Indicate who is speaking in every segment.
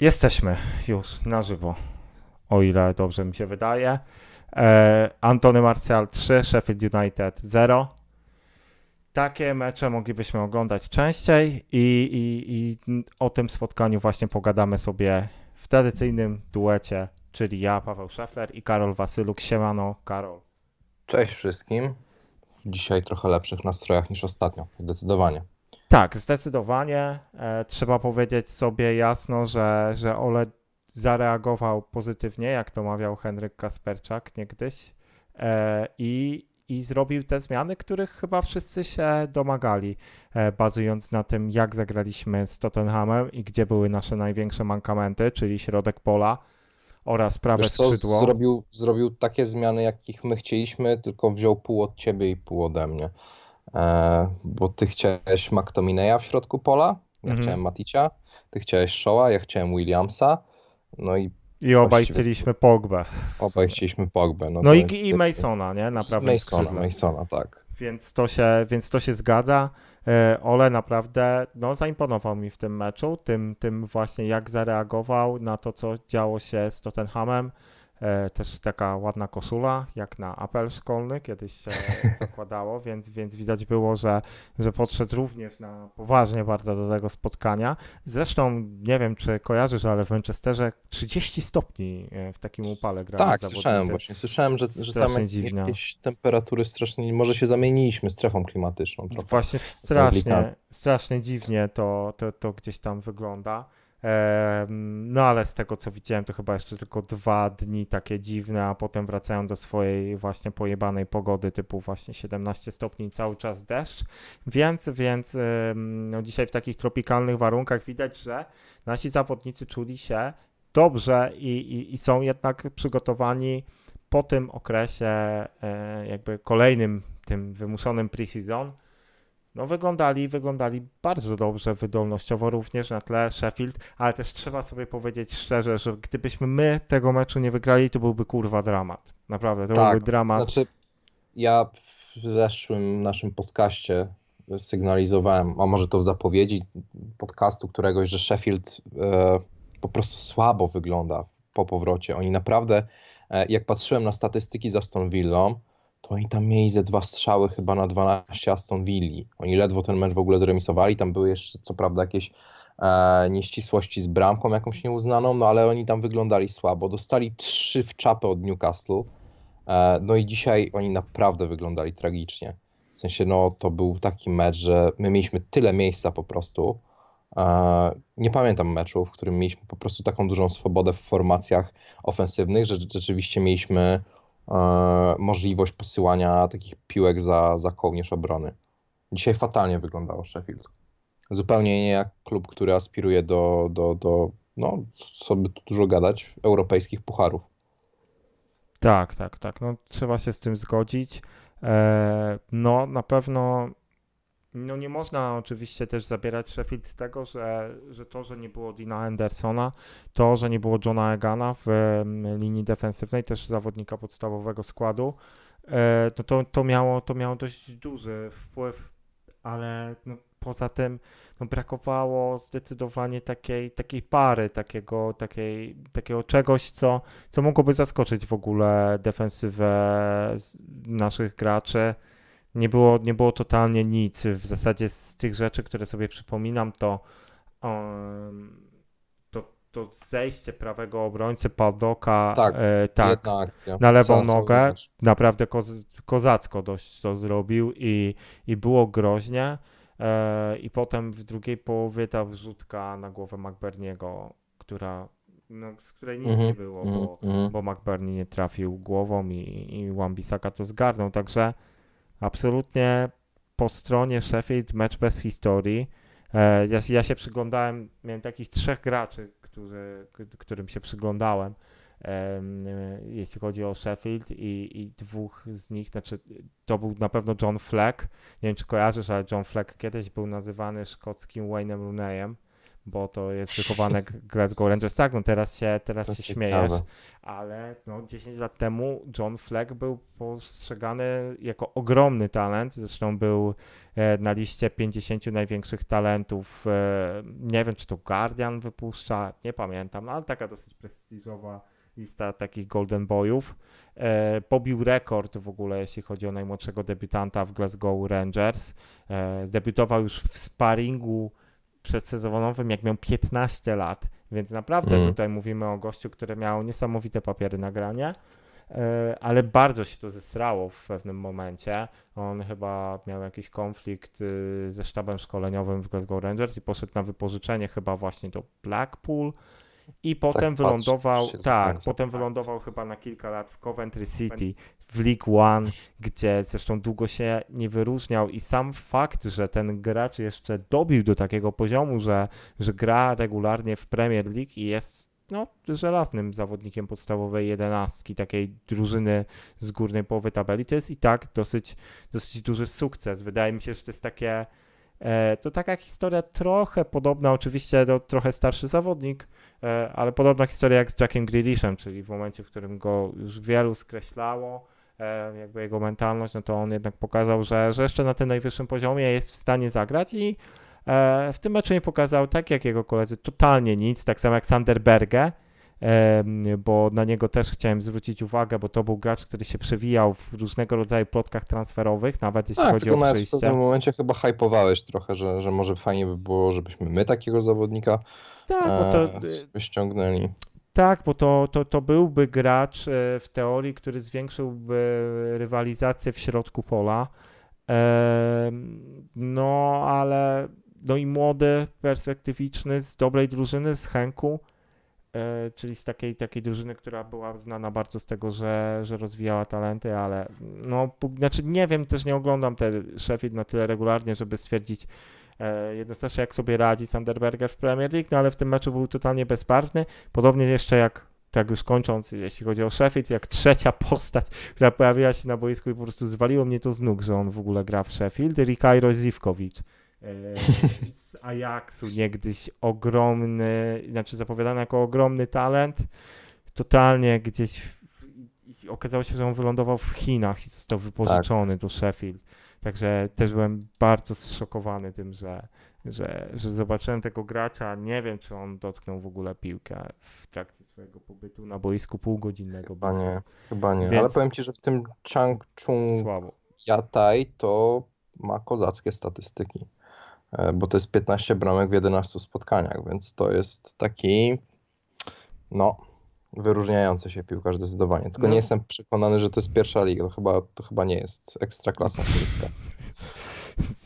Speaker 1: Jesteśmy już na żywo, o ile dobrze mi się wydaje. E, Antony Martial 3, Sheffield United 0. Takie mecze moglibyśmy oglądać częściej i, i, i o tym spotkaniu właśnie pogadamy sobie w tradycyjnym duecie, czyli ja, Paweł Szefler i Karol Wasyluk. Siemano, Karol.
Speaker 2: Cześć wszystkim. Dzisiaj trochę lepszych nastrojach niż ostatnio, zdecydowanie.
Speaker 1: Tak, zdecydowanie. E, trzeba powiedzieć sobie jasno, że, że Ole zareagował pozytywnie, jak to mawiał Henryk Kasperczak niegdyś. E, i, I zrobił te zmiany, których chyba wszyscy się domagali, e, bazując na tym, jak zagraliśmy z Tottenhamem i gdzie były nasze największe mankamenty, czyli środek pola oraz prawe
Speaker 2: Wiesz co,
Speaker 1: skrzydło.
Speaker 2: zrobił, zrobił takie zmiany, jakich my chcieliśmy, tylko wziął pół od ciebie i pół ode mnie. E, bo ty chciałeś McTominaya w środku pola, ja
Speaker 1: Mhm.
Speaker 2: chciałem Maticia, ty chciałeś Shaw'a, ja chciałem Williamsa, no i
Speaker 1: I obaj
Speaker 2: właściwie-
Speaker 1: chcieliśmy Pogbę.
Speaker 2: obaj chcieliśmy Pogbę.
Speaker 1: No
Speaker 2: to
Speaker 1: i,
Speaker 2: jest
Speaker 1: i Masona, nie? Na prawym
Speaker 2: Masona. Masona, tak.
Speaker 1: Więc to się, więc to się zgadza. E, Ole naprawdę no, zaimponował mi w tym meczu, tym, tym właśnie jak zareagował na to, co działo się z Tottenhamem. E, Też taka ładna koszula, jak na apel szkolny kiedyś się zakładało, więc, więc widać było, że, że podszedł również na poważnie bardzo do tego spotkania. Zresztą nie wiem, czy kojarzysz, ale w Manchesterze 30 stopni e, w takim upale grali
Speaker 2: Tak,
Speaker 1: zawodnicy.
Speaker 2: słyszałem właśnie. Słyszałem, że, że tam
Speaker 1: dziwnie.
Speaker 2: jakieś temperatury strasznie, może się zamieniliśmy strefą klimatyczną trochę.
Speaker 1: Właśnie strasznie, strasznie dziwnie to, to, to gdzieś tam wygląda. No ale z tego co widziałem, to chyba jeszcze tylko dwa dni takie dziwne, a potem wracają do swojej właśnie pojebanej pogody, typu właśnie 17 stopni cały czas deszcz. Więc, więc no dzisiaj w takich tropikalnych warunkach widać, że nasi zawodnicy czuli się dobrze i, i, i są jednak przygotowani po tym okresie e, jakby kolejnym tym wymuszonym pre-season no wyglądali, wyglądali bardzo dobrze wydolnościowo również na tle Sheffield, ale też trzeba sobie powiedzieć szczerze, że gdybyśmy my tego meczu nie wygrali, to byłby kurwa dramat. Naprawdę, to
Speaker 2: Tak,
Speaker 1: byłby dramat.
Speaker 2: Znaczy, ja w zeszłym naszym podcaście sygnalizowałem, a może to w zapowiedzi podcastu któregoś, że Sheffield e, po prostu słabo wygląda po powrocie. Oni naprawdę, e, jak patrzyłem na statystyki z Aston Villą, to oni tam mieli ze dwa strzały chyba na 12 Aston Villi. Oni ledwo ten mecz w ogóle zremisowali, tam były jeszcze co prawda jakieś e, nieścisłości z bramką jakąś nieuznaną, no ale oni tam wyglądali słabo. Dostali trzy w czapę od Newcastle. E, No i dzisiaj oni naprawdę wyglądali tragicznie. W sensie, no to był taki mecz, że my mieliśmy tyle miejsca po prostu. E, Nie pamiętam meczu, w którym mieliśmy po prostu taką dużą swobodę w formacjach ofensywnych, że rzeczywiście mieliśmy możliwość posyłania takich piłek za, za kołnierz obrony. Dzisiaj fatalnie wyglądało Sheffield. Zupełnie nie jak klub, który aspiruje do, do, do no, co by tu dużo gadać, europejskich pucharów.
Speaker 1: Tak, tak, tak. No, trzeba się z tym zgodzić. E, no, na pewno. No nie można oczywiście też zabierać Sheffield z tego, że, że to, że nie było Dina Hendersona, to, że nie było Johna Egana w linii defensywnej, też zawodnika podstawowego składu, e, no to, to, miało, to miało dość duży wpływ, ale no, poza tym no, brakowało zdecydowanie takiej, takiej pary, takiego, takiej, takiego czegoś, co, co mogłoby zaskoczyć w ogóle defensywę naszych graczy. Nie było, nie było totalnie nic. W zasadzie z tych rzeczy, które sobie przypominam, to, em, to, to zejście prawego obrońcy Padoka,
Speaker 2: Tak,
Speaker 1: e, tak na lewą nogę. naprawdę koz, kozacko dość to zrobił i, i było groźnie. E, I potem w drugiej połowie ta wrzutka na głowę McBurniego, która, no, z której nic
Speaker 2: Mhm,
Speaker 1: nie było,
Speaker 2: Mhm,
Speaker 1: bo,
Speaker 2: mhm.
Speaker 1: bo McBurney nie trafił głową i, i Wan-Bissaka to zgarnął. Także absolutnie po stronie Sheffield mecz bez historii. E, ja, ja się przyglądałem, miałem takich trzech graczy, którzy, którym się przyglądałem, em, jeśli chodzi o Sheffield i, i dwóch z nich, znaczy to był na pewno John Fleck. Nie wiem, czy kojarzysz, ale John Fleck kiedyś był nazywany szkockim Wayne'em Rooneyem, bo to jest wychowanek Glasgow Rangers. Tak, no teraz się, teraz
Speaker 2: To
Speaker 1: się
Speaker 2: ciekawe.
Speaker 1: śmiejesz, ale no 10 lat temu John Fleck był postrzegany jako ogromny talent, zresztą był e, na liście 50 największych talentów, e, nie wiem czy to Guardian wypuszcza, nie pamiętam, no, ale taka dosyć prestiżowa lista takich Golden Boyów. E, pobił rekord w ogóle, jeśli chodzi o najmłodszego debiutanta w Glasgow Rangers. E, debiutował już w sparingu przedsezonowym, jak miał 15 lat, więc naprawdę
Speaker 2: Mm.
Speaker 1: tutaj mówimy o gościu, który miał niesamowite papiery nagrania, e, ale bardzo się to zesrało w pewnym momencie. On chyba miał jakiś konflikt y, ze sztabem szkoleniowym w Glasgow Rangers i poszedł na wypożyczenie chyba właśnie do Blackpool i potem
Speaker 2: patrzę,
Speaker 1: wylądował, tak, potem wylądował chyba na kilka lat w Coventry City. w League One, gdzie zresztą długo się nie wyróżniał. I sam fakt, że ten gracz jeszcze dobił do takiego poziomu, że, że gra regularnie w Premier League i jest no, żelaznym zawodnikiem podstawowej jedenastki, takiej drużyny z górnej połowy tabeli, to jest i tak dosyć, dosyć duży sukces. Wydaje mi się, że to jest takie to taka historia trochę podobna, oczywiście to trochę starszy zawodnik, e, ale podobna historia jak z Jackiem Grealishem, czyli w momencie, w którym go już wielu skreślało, e, jakby jego mentalność, no to on jednak pokazał, że, że jeszcze na tym najwyższym poziomie jest w stanie zagrać i e, w tym meczu nie pokazał, tak jak jego koledzy, totalnie nic, tak samo jak Sander Berge, em, bo na niego też chciałem zwrócić uwagę, bo to był gracz, który się przewijał w różnego rodzaju plotkach transferowych, nawet jeśli
Speaker 2: Tak,
Speaker 1: chodzi o
Speaker 2: nawet w pewnym momencie chyba hypowałeś trochę, że, że może fajnie by było, żebyśmy my takiego zawodnika
Speaker 1: Tak, bo to,
Speaker 2: e, s- ściągnęli.
Speaker 1: Tak, bo to, to, to byłby gracz e, w teorii, który zwiększyłby rywalizację w środku pola. No, ale no i młody, perspektywiczny, z dobrej drużyny, z Henku, czyli z takiej, takiej drużyny, która była znana bardzo z tego, że, że rozwijała talenty, ale no, znaczy nie wiem, też nie oglądam te Sheffield na tyle regularnie, żeby stwierdzić e, jednoznacznie jak sobie radzi Sanderberger w Premier League, no ale w tym meczu był totalnie bezbarwny, podobnie jeszcze jak tak już kończąc, jeśli chodzi o Sheffield, jak trzecia postać, która pojawiła się na boisku i po prostu zwaliło mnie to z nóg, że on w ogóle gra w Sheffield, Rikajro Zivkovic. e, z Ajaxu, niegdyś ogromny, znaczy zapowiadany jako ogromny talent, totalnie gdzieś w, okazało się, że on wylądował w Chinach i został wypożyczony do Sheffield. Także też byłem bardzo zszokowany tym, że, że, że zobaczyłem tego gracza. Nie wiem, czy on dotknął w ogóle piłkę w trakcie swojego pobytu na boisku półgodzinnego.
Speaker 2: Chyba nie, chyba nie. Ale
Speaker 1: Więc-
Speaker 2: powiem ci, że w tym Chang Chung. Yatai to ma kozackie statystyki, e, bo to jest 15 bramek w 11 spotkaniach, więc to jest taki, no, wyróżniający się piłkarz zdecydowanie. Tylko
Speaker 1: No.
Speaker 2: nie jestem przekonany, że to jest pierwsza liga, to chyba, to chyba nie jest ekstraklasa chińska.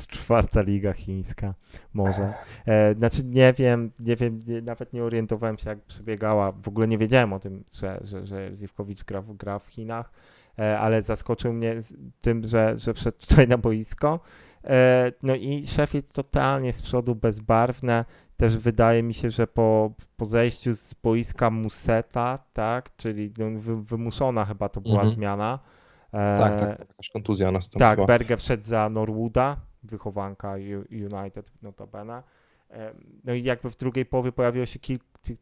Speaker 1: Czwarta liga chińska, może. E, znaczy nie wiem, nie wiem, nie, nawet nie orientowałem się jak przebiegała, w ogóle nie wiedziałem o tym, że, że, że Zivkowicz gra, w- gra w Chinach, e, ale zaskoczył mnie tym, że, że wszedł tutaj na boisko. E, no i Sheffield totalnie z przodu bezbarwne, też wydaje mi się, że po, po zejściu z boiska Museta, tak, czyli no, wy, wymuszona chyba to była
Speaker 2: Mhm.
Speaker 1: zmiana. E,
Speaker 2: Tak, tak, jakaś kontuzja nastąpiła.
Speaker 1: tak, Berge wszedł za Norwooda, wychowanka United notabene. Em, No i jakby w drugiej połowie pojawiło się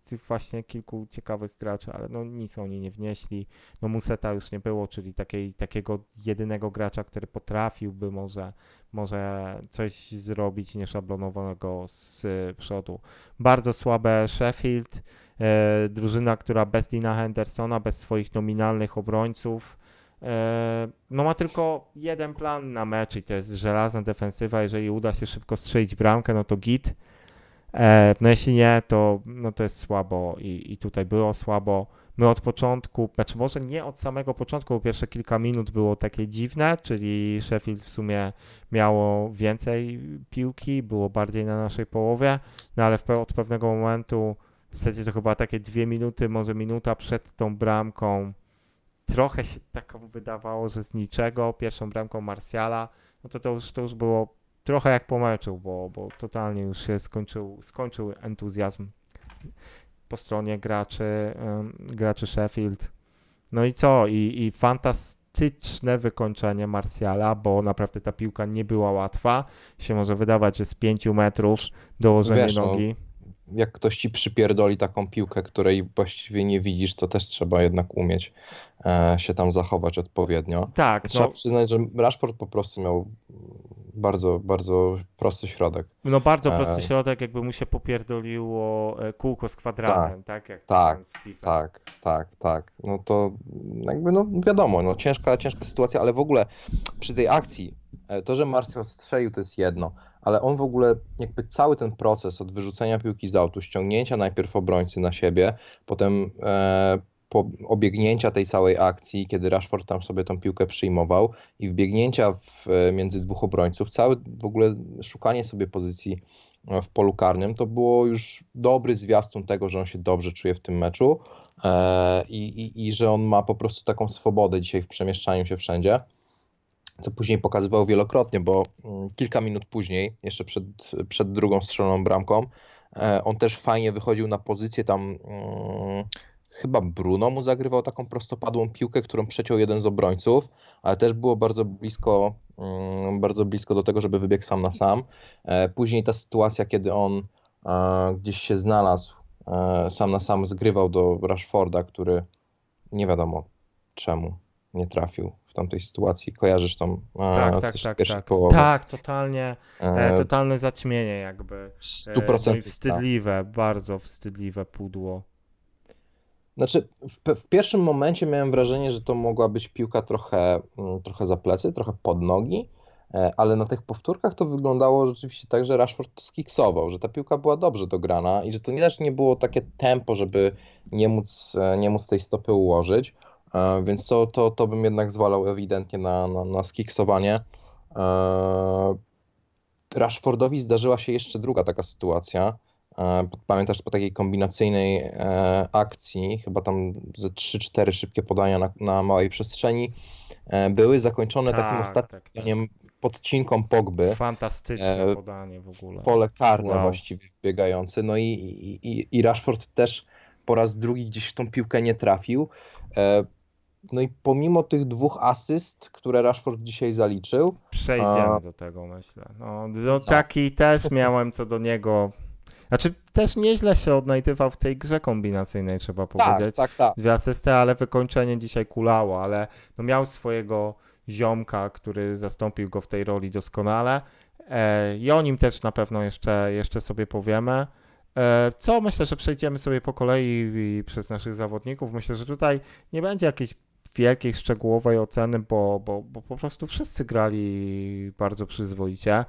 Speaker 1: tych właśnie kilku ciekawych graczy, ale no nic oni nie wnieśli. No Museta już nie było, czyli takiej, takiego jedynego gracza, który potrafiłby może, może coś zrobić nieszablonowanego z przodu. Bardzo słabe Sheffield, e, drużyna, która bez Dina Hendersona, bez swoich nominalnych obrońców, E, No ma tylko jeden plan na mecz i to jest żelazna defensywa. Jeżeli uda się szybko strzelić bramkę, no to git. E, No jeśli nie, to, no to jest słabo i, i tutaj było słabo. My od początku, znaczy może nie od samego początku, bo pierwsze kilka minut było takie dziwne, czyli Sheffield w sumie miało więcej piłki, było bardziej na naszej połowie, no ale od pewnego momentu, w zasadzie to chyba takie dwie minuty, może minuta przed tą bramką, trochę się tak wydawało, że z niczego, pierwszą bramką Marsjala, no to to już, to już było trochę jak po meczu, bo, bo totalnie już się skończył, skończył entuzjazm po stronie graczy, graczy Sheffield. No i co? I, i fantastyczne wykończenie Marsjala, bo naprawdę ta piłka nie była łatwa. Się może wydawać, że z pięciu metrów dołożenie
Speaker 2: Wiesz, no,
Speaker 1: nogi.
Speaker 2: jak ktoś ci przypierdoli taką piłkę, której właściwie nie widzisz, to też trzeba jednak umieć e, się tam zachować odpowiednio.
Speaker 1: Tak,
Speaker 2: Trzeba
Speaker 1: no,
Speaker 2: przyznać, że Rashford po prostu miał bardzo, bardzo prosty środek.
Speaker 1: no bardzo prosty
Speaker 2: E.
Speaker 1: środek, jakby mu się popierdoliło e, kółko z kwadratem, tak? Jak
Speaker 2: tak,
Speaker 1: FIFA.
Speaker 2: Tak, tak, tak. No to jakby, no wiadomo, no ciężka, ciężka sytuacja, ale w ogóle przy tej akcji, e, to, że Martial strzelił, to jest jedno, ale on w ogóle, jakby cały ten proces od wyrzucenia piłki z autu, ściągnięcia najpierw obrońcy na siebie, potem e, obiegnięcia tej całej akcji, kiedy Rashford tam sobie tą piłkę przyjmował i wbiegnięcia w, e, między dwóch obrońców, całe w ogóle szukanie sobie pozycji e, w polu karnym, to było już dobry zwiastun tego, że on się dobrze czuje w tym meczu e, i, i, i że on ma po prostu taką swobodę dzisiaj w przemieszczaniu się wszędzie, co później pokazywał wielokrotnie, bo mm, kilka minut później, jeszcze przed, przed drugą strzeloną bramką, on też fajnie wychodził na pozycję tam mm, chyba Bruno mu zagrywał taką prostopadłą piłkę, którą przeciął jeden z obrońców, ale też było bardzo blisko, mm, bardzo blisko do tego, żeby wybiegł sam na sam. E, Później ta sytuacja, kiedy on e, gdzieś się znalazł, e, sam na sam zgrywał do Rashforda, który nie wiadomo czemu nie trafił w tamtej sytuacji. Kojarzysz tą e,
Speaker 1: Tak, tak, tak, tak.
Speaker 2: połowę.
Speaker 1: Tak, totalnie, e,
Speaker 2: E,
Speaker 1: totalne zaćmienie jakby. E,
Speaker 2: w
Speaker 1: no
Speaker 2: 100%
Speaker 1: i wstydliwe, bardzo wstydliwe pudło.
Speaker 2: Znaczy, w, w pierwszym momencie miałem wrażenie, że to mogła być piłka trochę, mm, trochę za plecy, trochę pod nogi, e, ale na tych powtórkach to wyglądało rzeczywiście tak, że Rashford to skiksował, że ta piłka była dobrze dograna i że to też nie było takie tempo, żeby nie móc, e, nie móc tej stopy ułożyć, e, więc to, to, to bym jednak zwalał ewidentnie na, na, na skiksowanie. Rashfordowi zdarzyła się jeszcze druga taka sytuacja. Pamiętasz po takiej kombinacyjnej e, akcji, chyba tam ze 3-4 szybkie podania na, na małej przestrzeni e, były zakończone takim
Speaker 1: Tak,
Speaker 2: ostatnim
Speaker 1: tak, tak.
Speaker 2: podcinką Pogby.
Speaker 1: Fantastyczne
Speaker 2: E,
Speaker 1: podanie w ogóle.
Speaker 2: Pole karne
Speaker 1: Wow.
Speaker 2: właściwie wbiegający. No i, i, i- Rashford też po raz drugi gdzieś w tą piłkę nie trafił. No i pomimo tych dwóch asyst, które Rashford dzisiaj zaliczył,
Speaker 1: Przejdziemy
Speaker 2: A-
Speaker 1: do tego, myślę. No, no taki też miałem co do niego. Znaczy, też nieźle się odnajdywał w tej grze kombinacyjnej, trzeba
Speaker 2: tak,
Speaker 1: powiedzieć.
Speaker 2: tak, tak.
Speaker 1: Dwie asysty, ale wykończenie dzisiaj kulało, ale no miał swojego ziomka, który zastąpił go w tej roli doskonale. E, I o nim też na pewno jeszcze, jeszcze sobie powiemy. E, Co myślę, że przejdziemy sobie po kolei przez naszych zawodników. Myślę, że tutaj nie będzie jakiejś wielkiej, szczegółowej oceny, bo, bo, bo po prostu wszyscy grali bardzo przyzwoicie.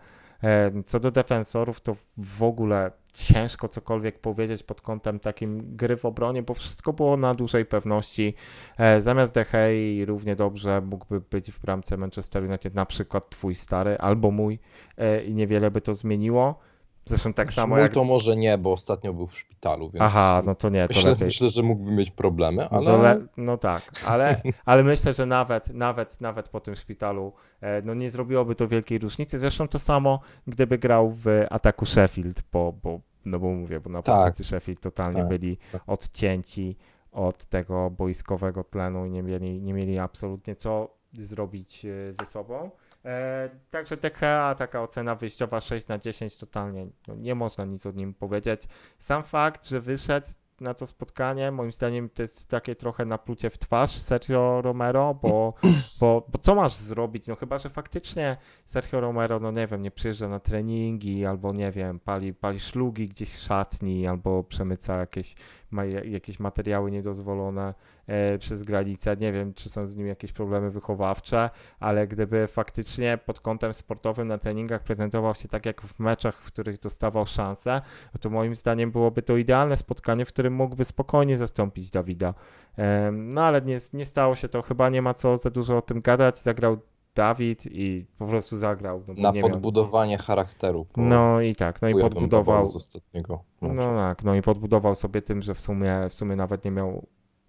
Speaker 1: Co do defensorów, to w ogóle ciężko cokolwiek powiedzieć pod kątem takim gry w obronie, bo wszystko było na dużej pewności. E, Zamiast De Gea równie dobrze mógłby być w bramce Manchester United na przykład twój stary albo mój e, i niewiele by to zmieniło. Zresztą tak samo
Speaker 2: Mój
Speaker 1: jak...
Speaker 2: to może nie, bo ostatnio był w szpitalu, więc
Speaker 1: Aha, no to nie, to
Speaker 2: myślę,
Speaker 1: lepiej.
Speaker 2: myślę, że mógłby mieć problemy,
Speaker 1: No,
Speaker 2: ale
Speaker 1: to le... no tak, ale, ale myślę, że nawet, nawet, nawet po tym szpitalu e, no nie zrobiłoby to wielkiej różnicy. Zresztą to samo, gdyby grał w ataku Sheffield, bo, bo, no bo mówię, bo na
Speaker 2: Tak.
Speaker 1: pozycji Sheffield totalnie
Speaker 2: Tak,
Speaker 1: byli
Speaker 2: tak.
Speaker 1: odcięci od tego boiskowego tlenu i nie mieli, nie mieli absolutnie co zrobić e, ze sobą. E, także Gea, taka ocena wyjściowa 6 na 10 totalnie, no nie można nic o nim powiedzieć. Sam fakt, że wyszedł na to spotkanie, moim zdaniem to jest takie trochę naplucie w twarz Sergio Romero, bo, bo, bo co masz zrobić? No chyba, że faktycznie Sergio Romero, no nie wiem, nie przyjeżdża na treningi, albo nie wiem, pali, pali szlugi gdzieś w szatni, albo przemyca jakieś, ma, jakieś materiały niedozwolone e, przez granicę. Nie wiem, czy są z nim jakieś problemy wychowawcze, ale gdyby faktycznie pod kątem sportowym na treningach prezentował się tak jak w meczach, w których dostawał szansę, to moim zdaniem byłoby to idealne spotkanie, w którym mógłby spokojnie zastąpić Dawida. Em, No ale nie, nie stało się to, chyba nie ma co za dużo o tym gadać. Zagrał Dawid i po prostu zagrał. No,
Speaker 2: na
Speaker 1: miał-
Speaker 2: podbudowanie charakteru
Speaker 1: No i tak, no i podbudował.
Speaker 2: z ostatniego meczu.
Speaker 1: No tak, no i podbudował sobie tym, że w sumie, w sumie nawet nie miał.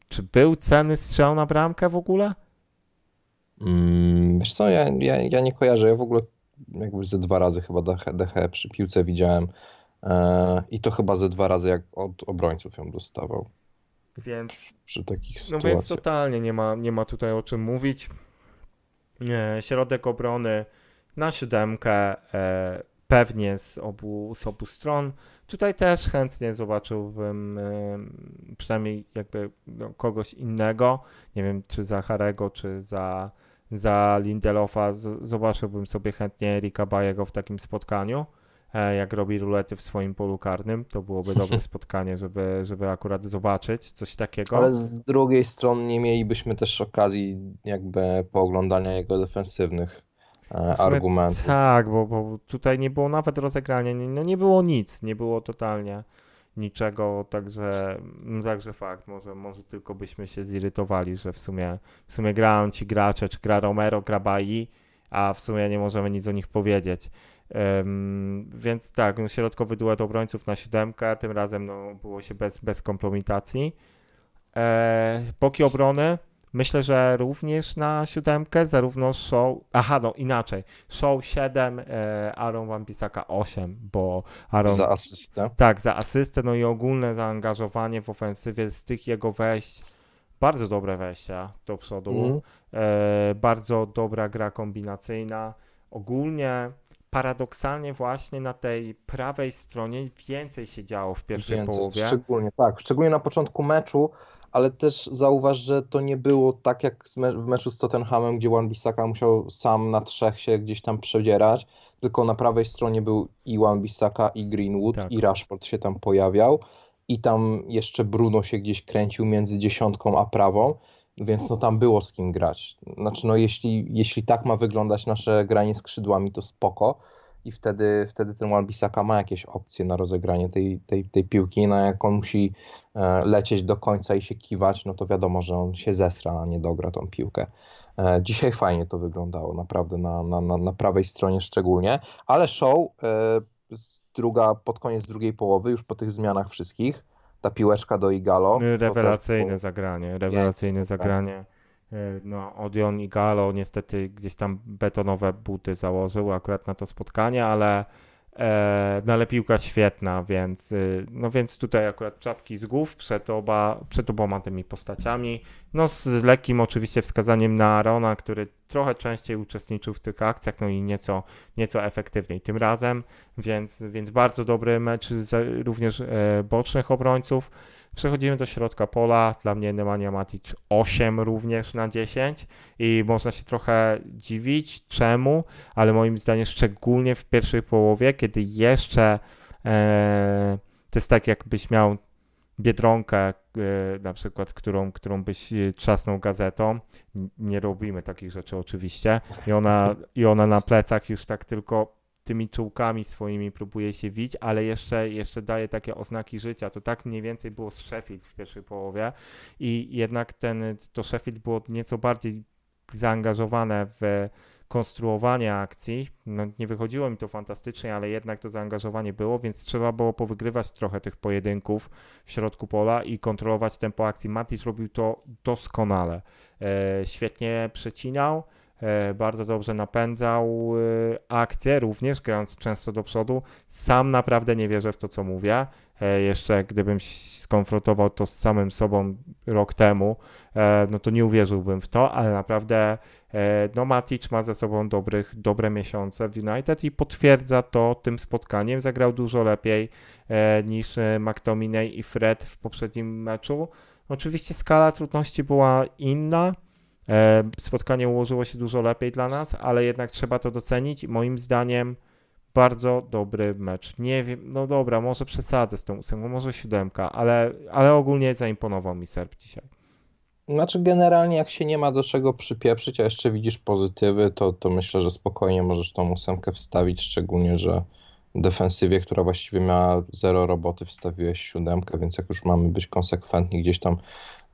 Speaker 1: Czy był cenny strzał na bramkę w ogóle?
Speaker 2: Mm, wiesz co, ja, ja, ja nie kojarzę, ja w ogóle jakby ze dwa razy chyba DH, przy piłce widziałem e, i to chyba ze dwa razy jak od obrońców ją dostawał
Speaker 1: Więc
Speaker 2: przy takich
Speaker 1: No
Speaker 2: sytuacjach.
Speaker 1: więc totalnie nie ma, nie ma tutaj o czym mówić. E, środek obrony na siódemkę. E, pewnie z obu, z obu stron. Tutaj też chętnie zobaczyłbym em, przynajmniej jakby no, kogoś innego, nie wiem czy za Harego, czy za, za Lindelofa, zobaczyłbym sobie chętnie Erika Bajego w takim spotkaniu, e, jak robi rulety w swoim polu karnym, to byłoby dobre spotkanie, żeby, żeby akurat zobaczyć coś takiego.
Speaker 2: Ale z drugiej strony nie mielibyśmy też okazji jakby pooglądania jego defensywnych e, argumentów.
Speaker 1: Tak, bo, bo tutaj nie było nawet rozegrania, nie, no nie było nic, nie było totalnie niczego, także, no także fakt, może, może tylko byśmy się zirytowali, że w sumie, w sumie grają ci gracze, czy gra Romero, gra Bailly, a w sumie nie możemy nic o nich powiedzieć. Ym, więc tak, no środkowy duet obrońców na siódemkę, tym razem no, było się bez, bez kompromitacji. E, boki obrony, myślę, że również na siódemkę, zarówno Show, aha no inaczej, Show 7, e, Aaron Wan-Bissaka 8, bo Aaron,
Speaker 2: Za asystę.
Speaker 1: tak, za asystę, no i ogólne zaangażowanie w ofensywie z tych jego wejść, bardzo dobre wejścia do przodu,
Speaker 2: Mhm.
Speaker 1: e, bardzo dobra gra kombinacyjna. Ogólnie, paradoksalnie właśnie na tej prawej stronie więcej się działo w pierwszej
Speaker 2: Więcej,
Speaker 1: połowie.
Speaker 2: Szczególnie, tak, szczególnie na początku meczu, ale też zauważ, że to nie było tak jak w meczu z Tottenhamem, gdzie Wan-Bissaka musiał sam na trzech się gdzieś tam przedzierać, tylko na prawej stronie był i Wan-Bissaka, i Greenwood,
Speaker 1: Tak.
Speaker 2: i Rashford się tam pojawiał, i tam jeszcze Bruno się gdzieś kręcił między dziesiątką a prawą, więc no tam było z kim grać. Znaczy no jeśli, jeśli tak ma wyglądać nasze granie skrzydłami, to spoko, i wtedy, wtedy ten Wan-Bissaka ma jakieś opcje na rozegranie tej, tej, tej piłki, no jak on musi e, lecieć do końca i się kiwać, no to wiadomo, że on się zesra, a nie dogra tą piłkę. E, Dzisiaj fajnie to wyglądało, naprawdę na, na, na, na prawej stronie szczególnie, ale show e, druga, pod koniec drugiej połowy, już po tych zmianach wszystkich, ta piłeczka do Igalo. też
Speaker 1: Rewelacyjne
Speaker 2: było-
Speaker 1: zagranie, rewelacyjne zagranie. E, No, Odion i Galo niestety gdzieś tam betonowe buty założył akurat na to spotkanie, ale, no, ale piłka świetna, więc, y, no więc tutaj akurat czapki z głów przed, oba, przed oboma tymi postaciami. No z lekkim oczywiście wskazaniem na Arona, który trochę częściej uczestniczył w tych akcjach, no i nieco, nieco efektywniej tym razem, więc, więc bardzo dobry mecz za, również e, bocznych obrońców. Przechodzimy do środka pola. Dla mnie Nemanja Matic 8 również na 10 i można się trochę dziwić czemu, ale moim zdaniem szczególnie w pierwszej połowie, kiedy jeszcze e, to jest tak jakbyś miał biedronkę e, na przykład, którą, którą byś e, trzasnął gazetą. Nie robimy takich rzeczy oczywiście i ona, i ona na plecach już tak tylko tymi czułkami swoimi próbuje się wić, ale jeszcze, jeszcze daje takie oznaki życia. To tak mniej więcej było z Sheffield w pierwszej połowie i jednak ten, to Sheffield było nieco bardziej zaangażowane w konstruowanie akcji. No, nie wychodziło mi to fantastycznie, ale jednak to zaangażowanie było, więc trzeba było powygrywać trochę tych pojedynków w środku pola i kontrolować tempo akcji. Matic robił to doskonale. E, świetnie przecinał, bardzo dobrze napędzał e, akcję, również grając często do przodu. Sam naprawdę nie wierzę w to, co mówię. E, jeszcze gdybym skonfrontował to z samym sobą rok temu, e, no to nie uwierzyłbym w to, ale naprawdę e, no Matic ma za sobą dobrych, dobre miesiące w United i potwierdza to tym spotkaniem. Zagrał dużo lepiej e, niż e, McTominay i Fred w poprzednim meczu. Oczywiście skala trudności była inna. E, Spotkanie ułożyło się dużo lepiej dla nas, ale jednak trzeba to docenić. Moim zdaniem bardzo dobry mecz. Nie wiem, no dobra, może przesadzę z tą ósemką, może siódemka, ale, ale ogólnie zaimponował mi Serb dzisiaj.
Speaker 2: Znaczy generalnie jak się nie ma do czego przypieprzyć, a jeszcze widzisz pozytywy, to, to myślę, że spokojnie możesz tą ósemkę wstawić, szczególnie, że defensywie, która właściwie miała zero roboty, wstawiłeś siódemkę, więc jak już mamy być konsekwentni gdzieś tam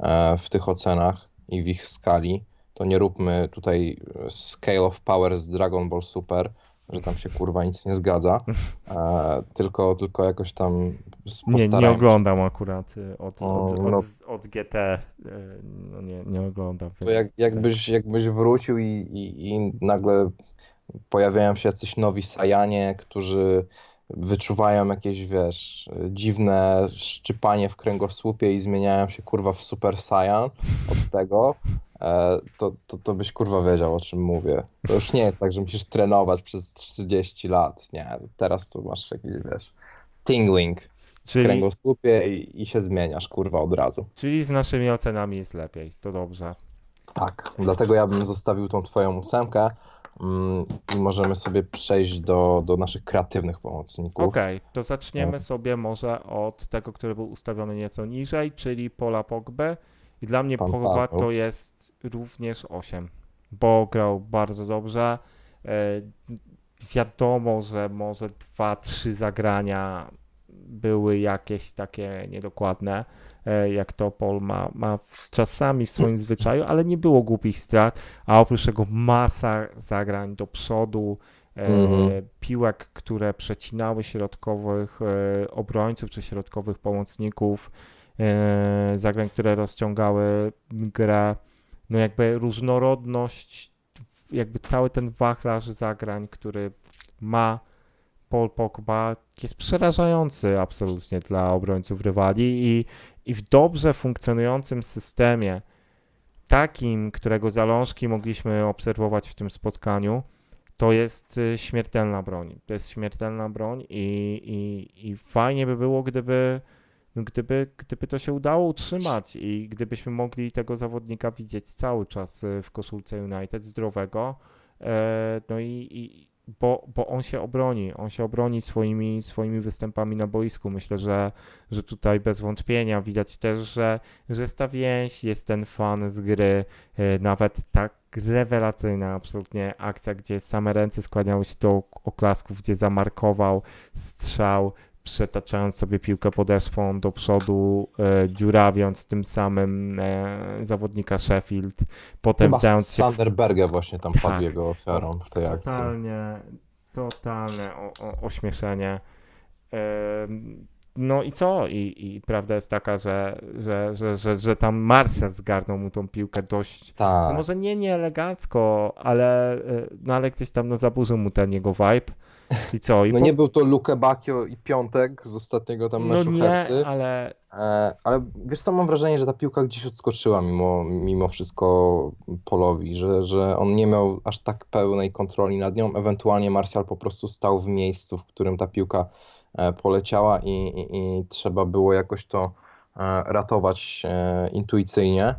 Speaker 2: e, w tych ocenach i w ich skali, to nie róbmy tutaj scale of power z Dragon Ball Super, że tam się kurwa nic nie zgadza, e, tylko, tylko jakoś tam
Speaker 1: Nie, nie oglądam akurat y, od, od,
Speaker 2: no.
Speaker 1: od, od GT, y, no nie, nie oglądam.
Speaker 2: To jak, jakbyś, jakbyś wrócił i, i, i nagle pojawiają się jacyś nowi Sajanie, którzy wyczuwają jakieś, wiesz, dziwne szczypanie w kręgosłupie i zmieniają się kurwa w Super Saiyan od tego, e, to, to, to byś kurwa wiedział, o czym mówię. To już nie jest tak, że musisz trenować przez 30 lat. Nie, teraz tu masz jakiś, wiesz, tingling w
Speaker 1: Czyli,
Speaker 2: kręgosłupie i, i się zmieniasz, kurwa, od razu.
Speaker 1: czyli z naszymi ocenami jest lepiej, to dobrze.
Speaker 2: Tak, dlatego ja bym zostawił tą twoją ósemkę i możemy sobie przejść do, do naszych kreatywnych pomocników.
Speaker 1: Okej, to zaczniemy
Speaker 2: No.
Speaker 1: sobie może od tego, który był ustawiony nieco niżej, czyli Pola Pogby. I dla mnie Pogba to jest również 8, bo grał bardzo dobrze. E, Wiadomo, że może dwa, trzy zagrania były jakieś takie niedokładne, e, jak to Paul ma, ma czasami w swoim zwyczaju, ale nie było głupich strat, a oprócz tego masa zagrań do przodu, e,
Speaker 2: Mhm.
Speaker 1: piłek, które przecinały środkowych e, obrońców czy środkowych pomocników, e, zagrań, które rozciągały grę, no jakby różnorodność, jakby cały ten wachlarz zagrań, który ma Paul Pogba jest przerażający absolutnie dla obrońców rywali i, i w dobrze funkcjonującym systemie, takim, którego zalążki mogliśmy obserwować w tym spotkaniu, to jest y, śmiertelna broń. To jest śmiertelna broń i, i, i fajnie by było, gdyby, gdyby, gdyby to się udało utrzymać i gdybyśmy mogli tego zawodnika widzieć cały czas y, w koszulce United, zdrowego. E, no i, i bo, bo on się obroni, on się obroni swoimi, swoimi występami na boisku. Myślę, że, że tutaj bez wątpienia widać też, że, że jest ta więź, jest ten fan z gry, e, nawet tak rewelacyjna absolutnie akcja, gdzie same ręce skłaniały się do oklasków, gdzie zamarkował strzał, przetaczając sobie piłkę podeszwą do przodu, e, dziurawiąc tym samym e, zawodnika Sheffield, potem
Speaker 2: Chyba
Speaker 1: wdając się
Speaker 2: Sanderberga właśnie tam
Speaker 1: Tak.
Speaker 2: padł jego ofiarą w tej akcji.
Speaker 1: Totalnie, totalne o, o, ośmieszenie. Em, No i co? I, I prawda jest taka, że, że, że, że, że tam Marcel zgarnął mu tą piłkę dość, no
Speaker 2: Tak.
Speaker 1: może nie nieelegancko, ale, e, no ale gdzieś tam no, zaburzył mu ten jego vibe. I co? I
Speaker 2: No
Speaker 1: po-
Speaker 2: nie był to Luke Bacchio i Piątek z ostatniego tam
Speaker 1: no
Speaker 2: meczu
Speaker 1: nie,
Speaker 2: Herty,
Speaker 1: ale
Speaker 2: e, ale wiesz co, mam wrażenie, że ta piłka gdzieś odskoczyła mimo, mimo wszystko Polowi, że, że on nie miał aż tak pełnej kontroli nad nią, ewentualnie Martial po prostu stał w miejscu, w którym ta piłka e, poleciała i, i, i trzeba było jakoś to e, ratować intuicyjnie.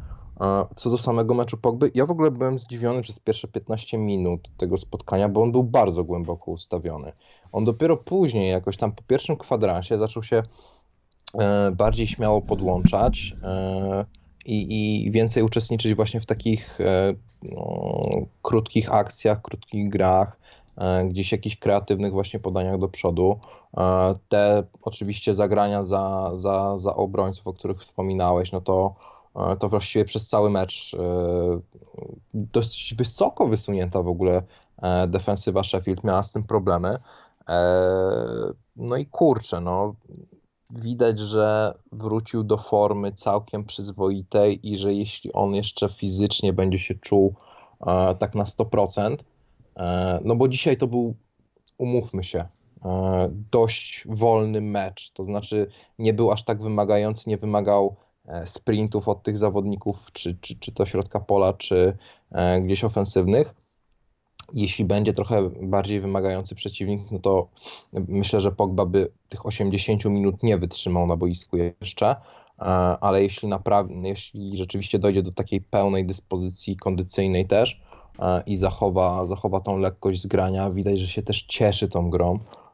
Speaker 2: Co do samego meczu Pogby, ja w ogóle byłem zdziwiony przez pierwsze 15 minut tego spotkania, bo on był bardzo głęboko ustawiony. On dopiero później, jakoś tam po pierwszym kwadransie, zaczął się e, bardziej śmiało podłączać e, i, i więcej uczestniczyć właśnie w takich e, no, krótkich akcjach, krótkich grach, gdzieś jakichś kreatywnych właśnie podaniach do przodu. Te oczywiście zagrania za, za, za obrońców, o których wspominałeś, no to, to właściwie przez cały mecz e, dość wysoko wysunięta w ogóle e, defensywa Sheffield miała z tym problemy. E, No i kurczę, no widać, że wrócił do formy całkiem przyzwoitej i że jeśli on jeszcze fizycznie będzie się czuł e, tak na 100%, e, no bo dzisiaj to był, umówmy się, e, dość wolny mecz, to znaczy nie był aż tak wymagający, nie wymagał e, sprintów od tych zawodników, czy, czy, czy to środka pola, czy e, gdzieś ofensywnych. Jeśli będzie trochę bardziej wymagający przeciwnik, no to myślę, że Pogba by tych 80 minut nie wytrzymał na boisku jeszcze, e, ale jeśli naprawdę, jeśli rzeczywiście dojdzie do takiej pełnej dyspozycji kondycyjnej też e, i zachowa, zachowa tą lekkość zgrania, widać, że się też cieszy tą grą, e,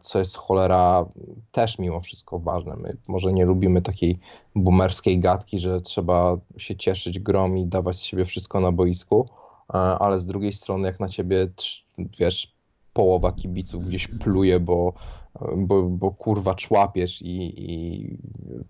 Speaker 2: co jest cholera też mimo wszystko ważne. My może nie lubimy takiej boomerskiej gadki, że trzeba się cieszyć grą i dawać z siebie wszystko na boisku, e, ale z drugiej strony jak na ciebie, wiesz, połowa kibiców gdzieś pluje, bo, bo, bo kurwa człapiesz i, i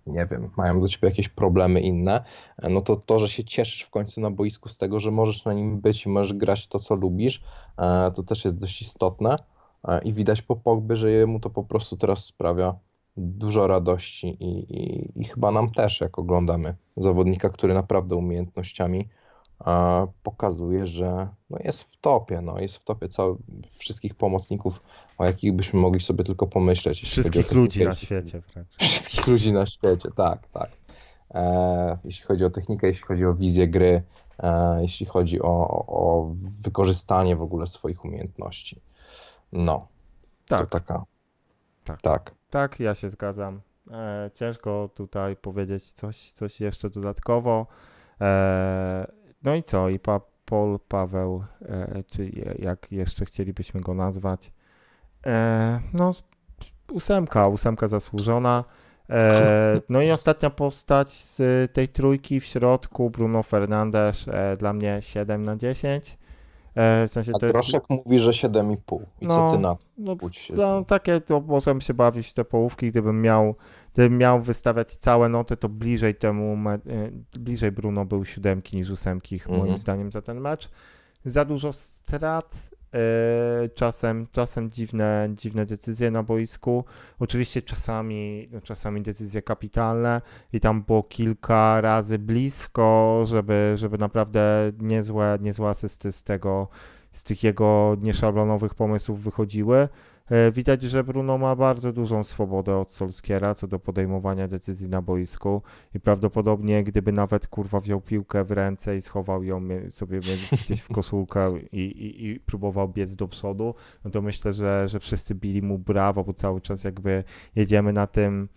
Speaker 2: nie wiem, mają do ciebie jakieś problemy inne, no to to, że się cieszysz w końcu na boisku z tego, że możesz na nim być i możesz grać to, co lubisz, e, to też jest dość istotne E, i widać po Pogby, że jemu to po prostu teraz sprawia dużo radości i, i, i chyba nam też, jak oglądamy zawodnika, który naprawdę umiejętnościami pokazuje, że no jest w topie, no jest w topie cał, wszystkich pomocników, o jakich byśmy mogli sobie tylko pomyśleć. o
Speaker 1: wszystkich ludzi na świecie wręcz.
Speaker 2: Wszystkich ludzi na świecie, tak, tak. E, jeśli chodzi o technikę, jeśli chodzi o wizję gry, e, jeśli chodzi o, o wykorzystanie w ogóle swoich umiejętności. No,
Speaker 1: Tak,
Speaker 2: to taka.
Speaker 1: Tak.
Speaker 2: tak.
Speaker 1: tak, ja się zgadzam. E, ciężko tutaj powiedzieć coś, coś jeszcze dodatkowo. E, no i co? I pa, Paul Paweł, e, czy jak jeszcze chcielibyśmy go nazwać? E, no, ósemka, ósemka zasłużona. E, no i ostatnia postać z tej trójki w środku, Bruno Fernandes, e, dla mnie 7 na 10. E, w sensie
Speaker 2: A
Speaker 1: to jest.
Speaker 2: Mówi, że 7,5. I
Speaker 1: No,
Speaker 2: co ty na
Speaker 1: No,
Speaker 2: się
Speaker 1: no
Speaker 2: z-
Speaker 1: takie to możemy się bawić w te połówki, gdybym miał, gdybym miał wystawiać całe noty, to bliżej temu, y, bliżej Bruno był siódemki niż ósemki, moim zdaniem, za ten mecz. Za dużo strat, czasem, czasem dziwne, dziwne decyzje na boisku. Oczywiście czasami, no, czasami decyzje kapitalne i tam było kilka razy blisko, żeby, żeby naprawdę niezłe, niezłe asysty z tego, z tych jego nieszablonowych pomysłów wychodziły. E, Widać, że Bruno ma bardzo dużą swobodę od Solskiera co do podejmowania decyzji na boisku i prawdopodobnie gdyby nawet kurwa wziął piłkę w ręce i schował ją sobie gdzieś w koszulkę i, i, i próbował biec do przodu, no to myślę, że, że wszyscy bili mu brawo, bo cały czas jakby jedziemy na tym,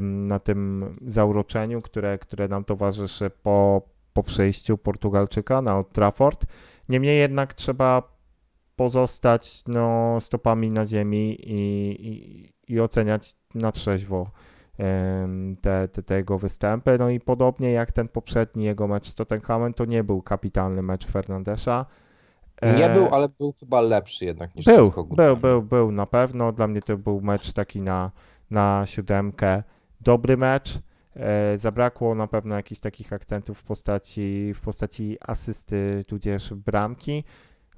Speaker 1: na tym zauroczeniu, które, które nam towarzyszy po, po przejściu Portugalczyka na Old Trafford. Niemniej jednak trzeba pozostać no, stopami na ziemi i, i, i oceniać na trzeźwo te, te, te jego występy. No i podobnie jak ten poprzedni jego mecz z Tottenhamem, to nie był kapitalny mecz Fernandesza.
Speaker 2: Nie
Speaker 1: E,
Speaker 2: był, ale był chyba lepszy jednak niż
Speaker 1: był, był, był, był na pewno. Dla mnie to był mecz taki na, na siódemkę. Dobry mecz. E, zabrakło na pewno jakichś takich akcentów w postaci, w postaci asysty, tudzież bramki.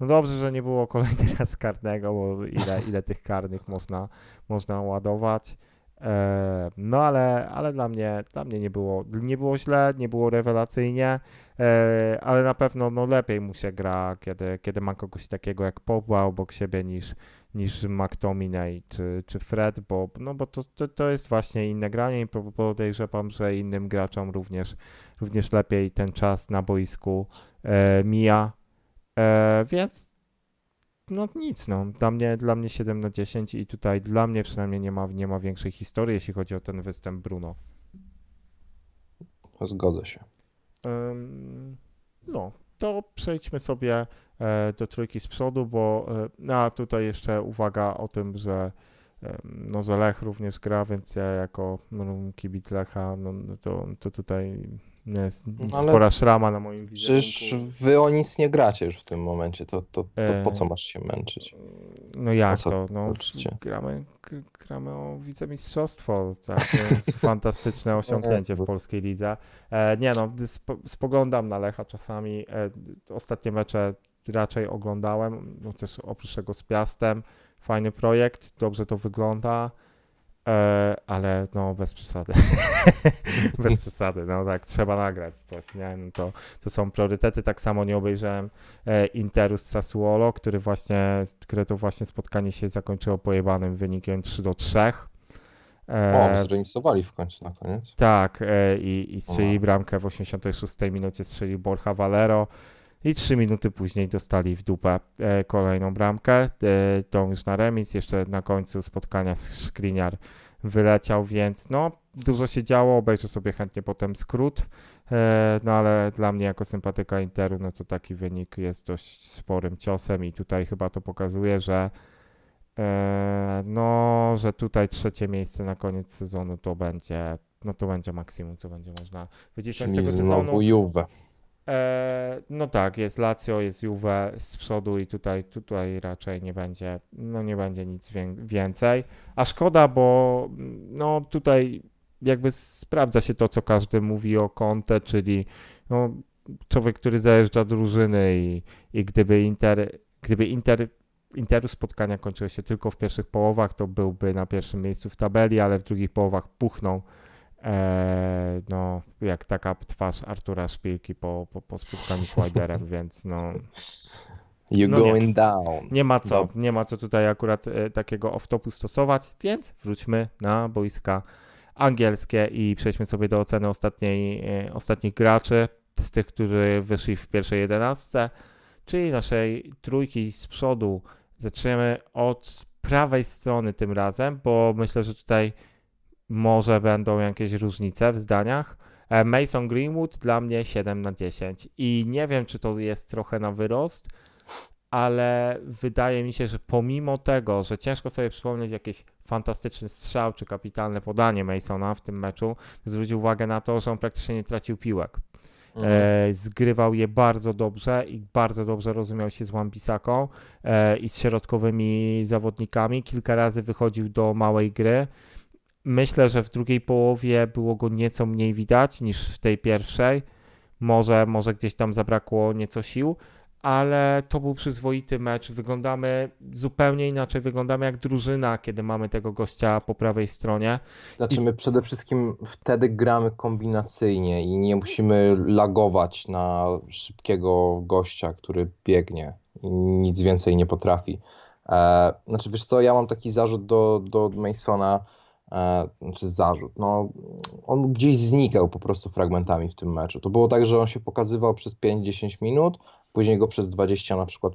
Speaker 1: No dobrze, że nie było kolejny raz karnego, bo ile, ile tych karnych można, można ładować. E, no ale, ale dla mnie, dla mnie nie było, nie było źle, nie było rewelacyjnie, e, ale na pewno no, lepiej mu się gra, kiedy, kiedy ma kogoś takiego jak Pogba obok siebie niż, niż McTominay czy, czy Fred, bo, no, bo to, to, to jest właśnie inne granie i po- podejrzewam, że innym graczom również, również lepiej ten czas na boisku e, mija, e, więc no nic, no. Dla mnie, dla mnie 7 na 10 i tutaj dla mnie przynajmniej nie ma, nie ma większej historii, jeśli chodzi o ten występ Bruno.
Speaker 2: Zgodzę się.
Speaker 1: Ym, No, to przejdźmy sobie e, do trójki z przodu, bo e, a tutaj jeszcze uwaga o tym, że em, no, że Lech również gra, więc ja jako no, kibic Lecha, no, to, to tutaj spora szrama na moim
Speaker 2: Przecież
Speaker 1: wizerunku.
Speaker 2: wy o nic nie gracie już w tym momencie, to, to, to po
Speaker 1: E,
Speaker 2: co masz się męczyć?
Speaker 1: No jak
Speaker 2: co
Speaker 1: to? No, gramy, gramy o wicemistrzostwo. Tak? To jest fantastyczne osiągnięcie w polskiej lidze. E, nie no, spoglądam na Lecha czasami. E, ostatnie mecze raczej oglądałem, no też oprócz tego z Piastem. Fajny projekt, dobrze to wygląda. E, ale no bez przesady. bez przesady, no tak, trzeba nagrać coś, nie? No to, to są priorytety. Tak samo nie obejrzałem e, Interu z Sassuolo, który właśnie, które to właśnie spotkanie się zakończyło pojebanym wynikiem 3 do 3. E,
Speaker 2: O, zremisowali w końcu na koniec.
Speaker 1: tak, e, i, i strzeli
Speaker 2: O.
Speaker 1: bramkę w 86 minucie, strzelił Borja Valero i 3 minuty później dostali w dupę e, kolejną bramkę, e, tą już na remis, jeszcze na końcu spotkania Skriniar wyleciał, więc no dużo się działo, obejrzę sobie chętnie potem skrót, e, no ale dla mnie jako sympatyka Interu, no to taki wynik jest dość sporym ciosem i tutaj chyba to pokazuje, że e, no, że tutaj trzecie miejsce na koniec sezonu to będzie, no to będzie maksimum, co będzie można wycisnąć z tego sezonu.
Speaker 2: Juve.
Speaker 1: E, no tak, jest Lazio, jest Juve z przodu i tutaj, tutaj raczej nie będzie, no nie będzie nic wię- więcej. A szkoda, bo no tutaj jakby sprawdza się to, co każdy mówi o Conte, czyli no, człowiek, który zajeżdża drużyny i, i gdyby Inter, gdyby Inter Interu spotkania kończyły się tylko w pierwszych połowach, to byłby na pierwszym miejscu w tabeli, ale w drugich połowach puchnął. E, no, jak taka twarz Artura Szpilki po, po, po spotkaniu z Widerem, więc no,
Speaker 2: You
Speaker 1: No nie.
Speaker 2: going down.
Speaker 1: nie ma co, nie ma co tutaj akurat e, takiego off-topu stosować, więc wróćmy na boiska angielskie i przejdźmy sobie do oceny ostatniej, e, ostatnich graczy. z tych, którzy wyszli w pierwszej jedenastce, czyli naszej trójki z przodu. Zaczniemy od prawej strony tym razem, bo myślę, że tutaj może będą jakieś różnice w zdaniach. E, Mason Greenwood dla mnie 7 na 10 i nie wiem, czy to jest trochę na wyrost, ale wydaje mi się, że pomimo tego, że ciężko sobie przypomnieć jakiś fantastyczny strzał czy kapitalne podanie Masona w tym meczu, zwrócił uwagę na to, że on praktycznie nie tracił piłek.
Speaker 2: Mhm.
Speaker 1: E, zgrywał je bardzo dobrze i bardzo dobrze rozumiał się z Wan-Bissaką e, i z środkowymi zawodnikami. Kilka razy wychodził do małej gry. Myślę, że w drugiej połowie było go nieco mniej widać niż w tej pierwszej. Może, może gdzieś tam zabrakło nieco sił, ale to był przyzwoity mecz. Wyglądamy zupełnie inaczej, wyglądamy jak drużyna, kiedy mamy tego gościa po prawej stronie.
Speaker 2: Znaczy my przede wszystkim wtedy gramy kombinacyjnie i nie musimy lagować na szybkiego gościa, który biegnie i nic więcej nie potrafi. E, znaczy wiesz co, ja mam taki zarzut do, do Masona, e, znaczy zarzut, no on gdzieś znikał po prostu fragmentami w tym meczu. To było tak, że on się pokazywał przez 5-10 minut, później go przez 20 na przykład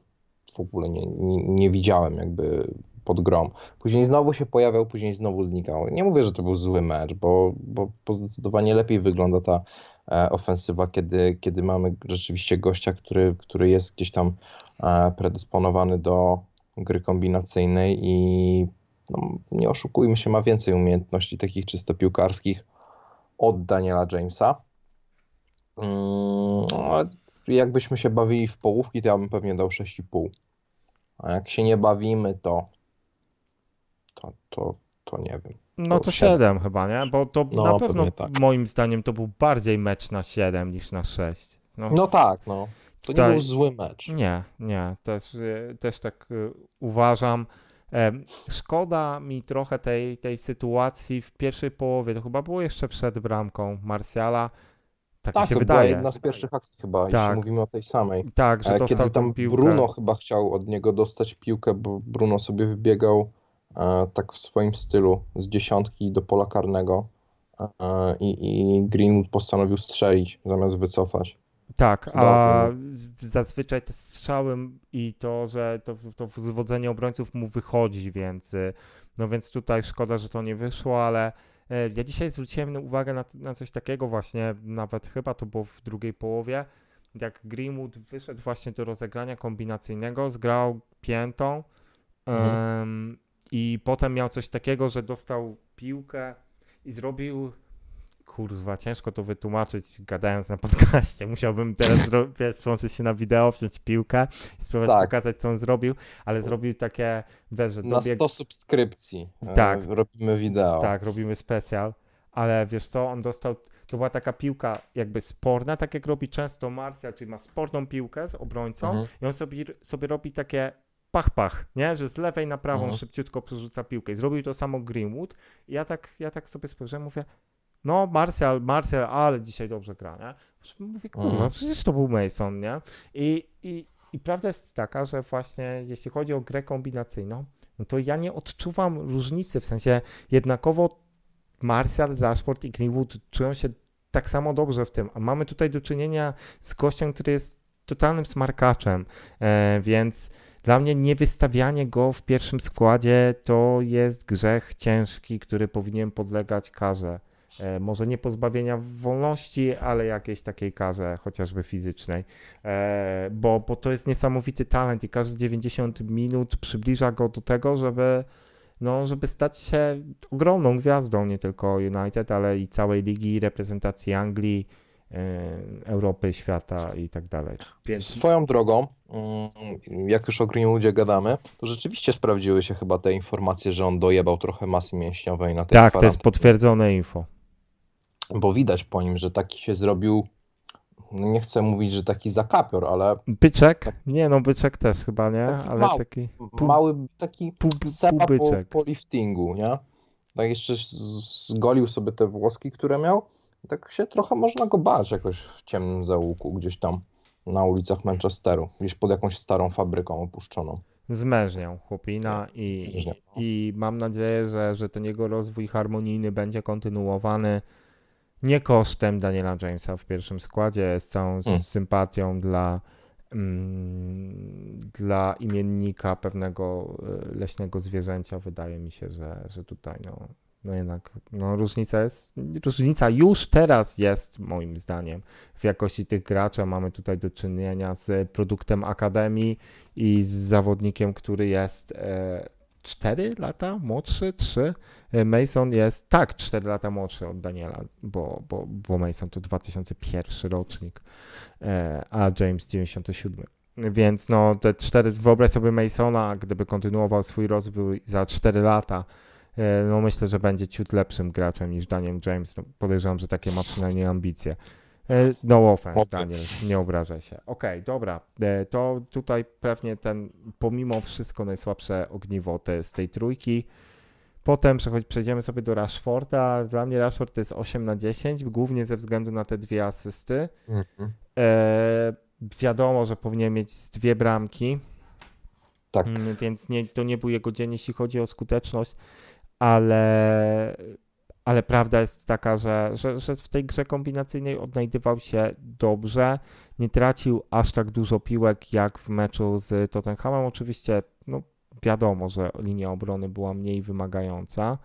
Speaker 2: w ogóle nie, nie, nie widziałem jakby pod grom. Później znowu się pojawiał, później znowu znikał. Nie mówię, że to był zły mecz, bo, bo, bo zdecydowanie lepiej wygląda ta e, ofensywa, kiedy, kiedy mamy rzeczywiście gościa, który, który jest gdzieś tam e, predysponowany do gry kombinacyjnej i no, nie oszukujmy się, ma więcej umiejętności takich czysto piłkarskich od Daniela Jamesa. Mm, ale jakbyśmy się bawili w połówki, to ja bym pewnie dał 6,5. A jak się nie bawimy, to to, to, to nie wiem.
Speaker 1: No
Speaker 2: To
Speaker 1: to
Speaker 2: siedem.
Speaker 1: 7 chyba, nie? Bo to
Speaker 2: No,
Speaker 1: na pewno
Speaker 2: tak.
Speaker 1: moim zdaniem to był bardziej mecz na 7 niż na 6. No,
Speaker 2: No tak, no. To nie
Speaker 1: Tutaj-
Speaker 2: był zły mecz.
Speaker 1: nie, nie, też, y, też tak y, uważam. Szkoda mi trochę tej, tej sytuacji w pierwszej połowie. To chyba było jeszcze przed bramką Marsjala. Tak,
Speaker 2: Tak,
Speaker 1: się
Speaker 2: to była
Speaker 1: wydaje.
Speaker 2: jedna z pierwszych akcji chyba,
Speaker 1: Tak.
Speaker 2: jeśli mówimy o tej samej.
Speaker 1: Tak, że
Speaker 2: E,
Speaker 1: dostał
Speaker 2: Kiedy tam
Speaker 1: piłkę.
Speaker 2: Bruno chyba chciał od niego dostać piłkę, bo Bruno sobie wybiegał e, tak w swoim stylu z dziesiątki do pola karnego e, i, i Greenwood postanowił strzelić zamiast wycofać.
Speaker 1: Tak, a zazwyczaj te strzały i to, że to, to zwodzenie obrońców mu wychodzi, więc y, no więc tutaj szkoda, że to nie wyszło, ale e, ja dzisiaj zwróciłem uwagę na, na coś takiego właśnie, nawet chyba to było w drugiej połowie, jak Greenwood wyszedł właśnie do rozegrania kombinacyjnego, zgrał piętą
Speaker 2: Mhm.
Speaker 1: em, i potem miał coś takiego, że dostał piłkę i zrobił kurwa, ciężko to wytłumaczyć gadając na podcaście. Musiałbym teraz wiesz, się na wideo, wziąć piłkę i spróbować
Speaker 2: Tak.
Speaker 1: pokazać, co on zrobił, ale zrobił takie, wiesz, że
Speaker 2: Na
Speaker 1: dobiegł,
Speaker 2: 100 subskrypcji e,
Speaker 1: Tak.
Speaker 2: robimy wideo.
Speaker 1: tak, robimy specjal, ale wiesz co, on dostał, to była taka piłka jakby sporna, tak jak robi często Martial, czyli ma sporną piłkę z obrońcą
Speaker 2: Mhm.
Speaker 1: i on sobie, sobie robi takie pach-pach, nie? Że z lewej na prawą
Speaker 2: Mhm.
Speaker 1: szybciutko przerzuca piłkę. I zrobił to samo Greenwood. I ja tak, ja tak sobie spojrzałem, mówię, no Martial, Martial, ale dzisiaj dobrze gra, nie? Mówię, kurwa,
Speaker 2: Mhm.
Speaker 1: przecież to był Mason, nie? I, i, I prawda jest taka, że właśnie jeśli chodzi o grę kombinacyjną, no to ja nie odczuwam różnicy, w sensie jednakowo Martial, Rashford i Greenwood czują się tak samo dobrze w tym, a mamy tutaj do czynienia z gościem, który jest totalnym smarkaczem, e, więc dla mnie niewystawianie go w pierwszym składzie to jest grzech ciężki, który powinien podlegać karze. E, może nie pozbawienia wolności, ale jakiejś takiej karze, chociażby fizycznej. E, bo, bo to jest niesamowity talent i każde 90 minut przybliża go do tego, żeby, no, żeby stać się ogromną gwiazdą nie tylko United, ale i całej ligi, reprezentacji Anglii, e, Europy, świata i tak dalej. Więc
Speaker 2: Swoją drogą, mm, jak już o Greenwoodzie gadamy, to rzeczywiście sprawdziły się chyba te informacje, że on dojebał trochę masy mięśniowej na tej
Speaker 1: tak, to jest potwierdzone info.
Speaker 2: Bo widać po nim, że taki się zrobił, no nie chcę mówić, że taki zakapior, ale
Speaker 1: Byczek? Nie, no byczek też chyba, nie?
Speaker 2: Taki
Speaker 1: Ale
Speaker 2: mały.
Speaker 1: taki Pół-
Speaker 2: mały taki
Speaker 1: pół,
Speaker 2: seba po, po liftingu, nie? Tak jeszcze zgolił sobie te włoski, które miał. Tak się trochę można go bać jakoś w ciemnym zaułku, gdzieś tam na ulicach Manchesteru, gdzieś pod jakąś starą fabryką opuszczoną.
Speaker 1: Zmężniał chłopina i,
Speaker 2: Zmężniał, no.
Speaker 1: i mam nadzieję, że, że ten jego rozwój harmonijny będzie kontynuowany. Nie kosztem Daniela Jamesa w pierwszym składzie, z całą
Speaker 2: Hmm.
Speaker 1: sympatią dla, mm, dla imiennika pewnego e, leśnego zwierzęcia. Wydaje mi się, że, że tutaj no, no jednak no, różnica jest, różnica już teraz jest moim zdaniem w jakości tych graczy. Mamy tutaj do czynienia z produktem Akademii i z zawodnikiem, który jest e, 4 lata młodszy, 3. Mason jest, tak, 4 lata młodszy od Daniela, bo, bo, bo Mason to 2001 rocznik, e, a James 97. Więc no te 4, wyobraź sobie Masona, gdyby kontynuował swój rozwój za 4 lata, e, no myślę, że będzie ciut lepszym graczem niż Daniel James. No, podejrzewam, że takie ma przynajmniej ambicje. E, No offense. Daniel, nie obrażaj się. Okej, dobra, e, to tutaj pewnie ten, pomimo wszystko najsłabsze ogniwo te, z tej trójki. Potem przechodź, przejdziemy sobie do Rashforda. Dla mnie Rashford to jest 8 na 10, głównie ze względu na te dwie asysty.
Speaker 2: Mhm.
Speaker 1: E, wiadomo, że powinien mieć dwie bramki,
Speaker 2: Tak.
Speaker 1: mm, więc nie, to nie był jego dzień, jeśli chodzi o skuteczność, ale, ale prawda jest taka, że, że, że w tej grze kombinacyjnej odnajdywał się dobrze, nie tracił aż tak dużo piłek jak w meczu z Tottenhamem. Oczywiście, no wiadomo, że linia obrony była mniej wymagająca,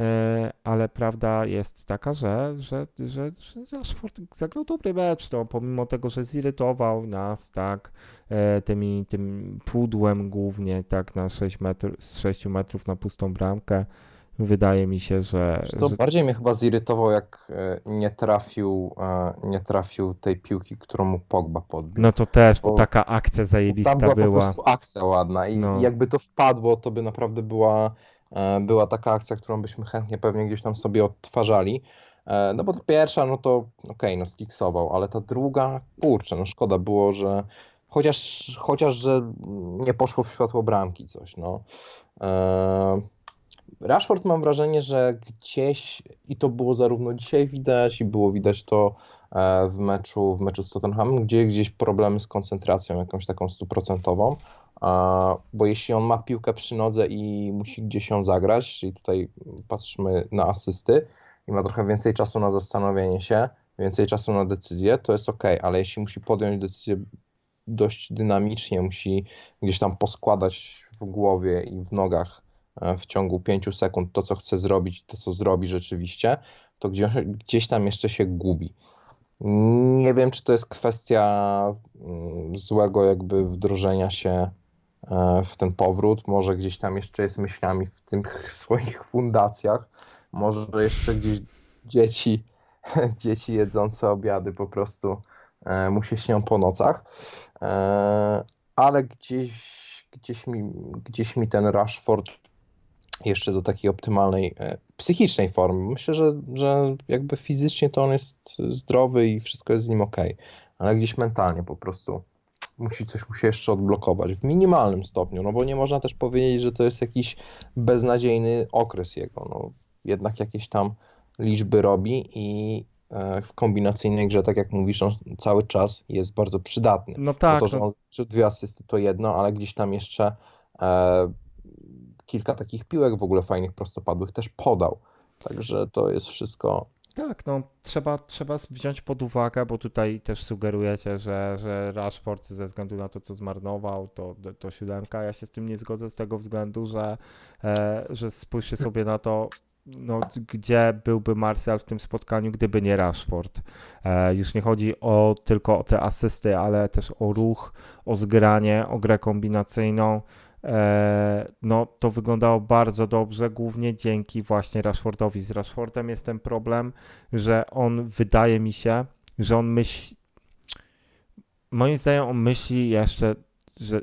Speaker 1: e, ale prawda jest taka, że, że, że, że Rashford zagrał dobry mecz, no, pomimo tego, że zirytował nas, tak, e, tymi, tym pudłem głównie, tak, na 6 metr, z 6 metrów na pustą bramkę. Wydaje mi się, że,
Speaker 2: Co
Speaker 1: że
Speaker 2: bardziej mnie chyba zirytował, jak e, nie trafił, e, nie trafił tej piłki, którą mu Pogba podbił.
Speaker 1: no to też, bo
Speaker 2: bo-
Speaker 1: taka akcja zajebista
Speaker 2: była po
Speaker 1: była.
Speaker 2: prostu akcja ładna i
Speaker 1: No.
Speaker 2: jakby to wpadło, to by naprawdę była, e, była taka akcja, którą byśmy chętnie pewnie gdzieś tam sobie odtwarzali. No bo ta pierwsza, no to okej, no skiksował, ale ta druga, kurczę, no szkoda było, że chociaż, chociaż, że nie poszło w światło bramki coś, no. E, Rashford mam wrażenie, że gdzieś, i to było zarówno dzisiaj widać, i było widać to e, w meczu, w meczu z Tottenhamem, gdzie gdzieś problemy z koncentracją jakąś taką stuprocentową, bo jeśli on ma piłkę przy nodze i musi gdzieś ją zagrać, czyli tutaj patrzymy na asysty i ma trochę więcej czasu na zastanowienie się, więcej czasu na decyzję, to jest ok, ale jeśli musi podjąć decyzję dość dynamicznie, musi gdzieś tam poskładać w głowie i w nogach w ciągu 5 sekund to, co chce zrobić, to, co zrobi rzeczywiście, to gdzieś, gdzieś tam jeszcze się gubi. Nie wiem, czy to jest kwestia mm, złego jakby wdrożenia się e, w ten powrót. Może gdzieś tam jeszcze jest myślami w tych swoich fundacjach. Może jeszcze gdzieś dzieci, dzieci jedzące obiady po prostu e, mu się śnią po nocach. E, Ale gdzieś, gdzieś, mi, gdzieś mi ten Rashford jeszcze do takiej optymalnej e, psychicznej formy. Myślę, że, że jakby fizycznie to on jest zdrowy i wszystko jest z nim ok, ale gdzieś mentalnie po prostu musi coś mu się jeszcze odblokować w minimalnym stopniu, no bo nie można też powiedzieć, że to jest jakiś beznadziejny okres jego. No, jednak jakieś tam liczby robi i e, w kombinacyjnej grze, tak jak mówisz, on cały czas jest bardzo przydatny.
Speaker 1: No
Speaker 2: Bo
Speaker 1: tak,
Speaker 2: to, że
Speaker 1: no,
Speaker 2: on dwie asysty to jedno, ale gdzieś tam jeszcze e, kilka takich piłek w ogóle fajnych, prostopadłych też podał. Także to jest wszystko.
Speaker 1: tak, no trzeba, trzeba wziąć pod uwagę, bo tutaj też sugerujecie, że, że Rashford ze względu na to, co zmarnował, to, to siódemka. Ja się z tym nie zgodzę z tego względu, że, e, że spójrzcie sobie na to, no, gdzie byłby Martial w tym spotkaniu, gdyby nie Rashford. E, już nie chodzi o, tylko o te asysty, ale też o ruch, o zgranie, o grę kombinacyjną. E, no, to wyglądało bardzo dobrze, głównie dzięki właśnie Rashfordowi. Z Rashfordem jest ten problem, że on wydaje mi się, że on myśli. Moim zdaniem on myśli jeszcze, że.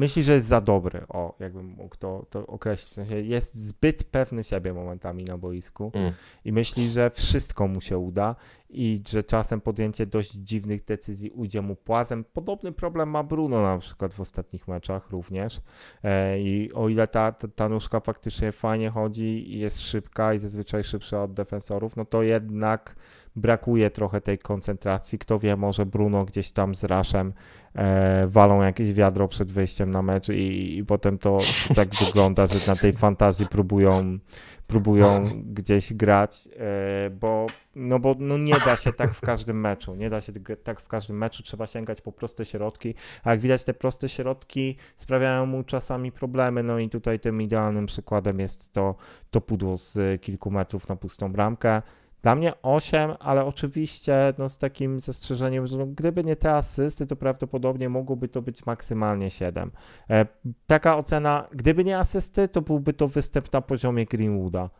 Speaker 1: Myśli, że jest za dobry. O, jakbym mógł to, to określić. W sensie jest zbyt pewny siebie momentami na boisku
Speaker 2: Mm.
Speaker 1: i myśli, że wszystko mu się uda i że czasem podjęcie dość dziwnych decyzji ujdzie mu płazem. Podobny problem ma Bruno na przykład w ostatnich meczach również. E, I o ile ta, ta, ta nóżka faktycznie fajnie chodzi i jest szybka i zazwyczaj szybsza od defensorów, no to jednak brakuje trochę tej koncentracji. Kto wie, może Bruno gdzieś tam z Raszem e, walą jakieś wiadro przed wyjściem na mecz i, i potem to, to tak wygląda, że na tej fantazji próbują, próbują gdzieś grać, e, bo, no bo no nie da się tak w każdym meczu, nie da się tak w każdym meczu, trzeba sięgać po proste środki, a jak widać te proste środki sprawiają mu czasami problemy, no i tutaj tym idealnym przykładem jest to, to pudło z kilku metrów na pustą bramkę. Dla mnie 8, ale oczywiście no, z takim zastrzeżeniem, że no, gdyby nie te asysty, to prawdopodobnie mogłoby to być maksymalnie 7. E, taka ocena, gdyby nie asysty, to byłby to występ na poziomie Greenwooda.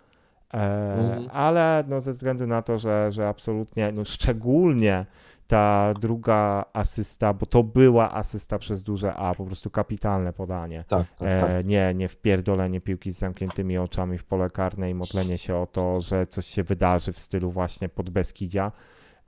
Speaker 1: E,
Speaker 2: Mhm.
Speaker 1: Ale no, ze względu na to, że, że absolutnie, no, szczególnie ta druga asysta, bo to była asysta przez duże A, po prostu kapitalne podanie.
Speaker 2: Tak, tak, tak.
Speaker 1: E, nie, nie wpierdolenie piłki z zamkniętymi oczami w pole karne i modlenie się o to, że coś się wydarzy w stylu właśnie pod Beskidzia.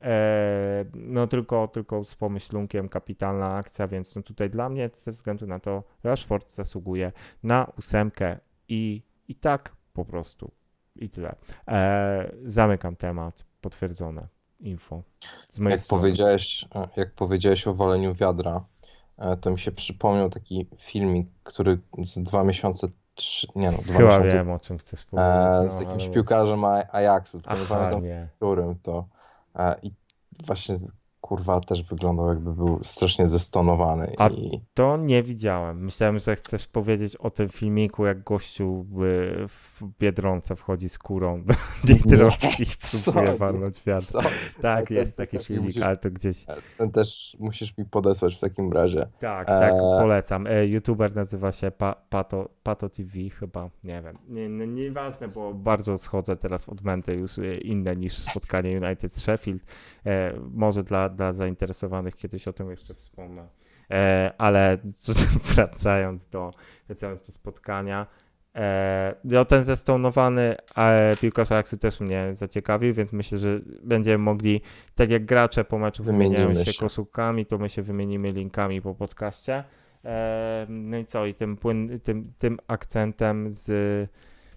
Speaker 1: E, no tylko, tylko z pomyślunkiem kapitalna akcja, więc no tutaj dla mnie ze względu na to Rashford zasługuje na ósemkę i, i tak po prostu i tyle. E, zamykam temat, potwierdzone info.
Speaker 2: Jak
Speaker 1: strony.
Speaker 2: powiedziałeś, jak powiedziałeś o waleniu wiadra, e, to mi się przypomniał taki filmik, który z dwa miesiące, trzy, nie no, dwa
Speaker 1: Chyba
Speaker 2: miesiące
Speaker 1: wiem o czym chcesz powiedzieć.
Speaker 2: e,
Speaker 1: no,
Speaker 2: z jakimś
Speaker 1: ale-
Speaker 2: piłkarzem A- Ajaxu, tylko nie
Speaker 1: Aha,
Speaker 2: pamiętam
Speaker 1: nie.
Speaker 2: z którym to. E, I właśnie kurwa też wyglądał jakby był strasznie zestonowany.
Speaker 1: A-
Speaker 2: I
Speaker 1: To nie widziałem. Myślałem, że chcesz powiedzieć o tym filmiku, jak gościu y, w Biedronce wchodzi z kurą do Biedronki i próbuje walnąć wiatr.
Speaker 2: co?
Speaker 1: Tak,
Speaker 2: to-
Speaker 1: jest taki
Speaker 2: też
Speaker 1: filmik,
Speaker 2: musisz-
Speaker 1: ale to gdzieś...
Speaker 2: Ten też musisz mi podesłać w takim razie.
Speaker 1: Tak, tak,
Speaker 2: Eee.
Speaker 1: polecam. E, YouTuber nazywa się pa, Pato, Pato TV chyba, nie wiem. Nie, nie, nieważne, bo bardzo schodzę teraz w odmęty już e, inne niż spotkanie United z Sheffield. E, może dla, dla zainteresowanych kiedyś o tym jeszcze wspomnę. E, ale wracając do, wracając do spotkania, e, no ten zestonowany e, piłkarz Ajaxu też mnie zaciekawił, więc myślę, że będziemy mogli, tak jak gracze po meczu wymieniają się
Speaker 2: się.
Speaker 1: koszulkami, to my się wymienimy linkami po podcaście. No i co, i tym, płyn, tym, tym akcentem z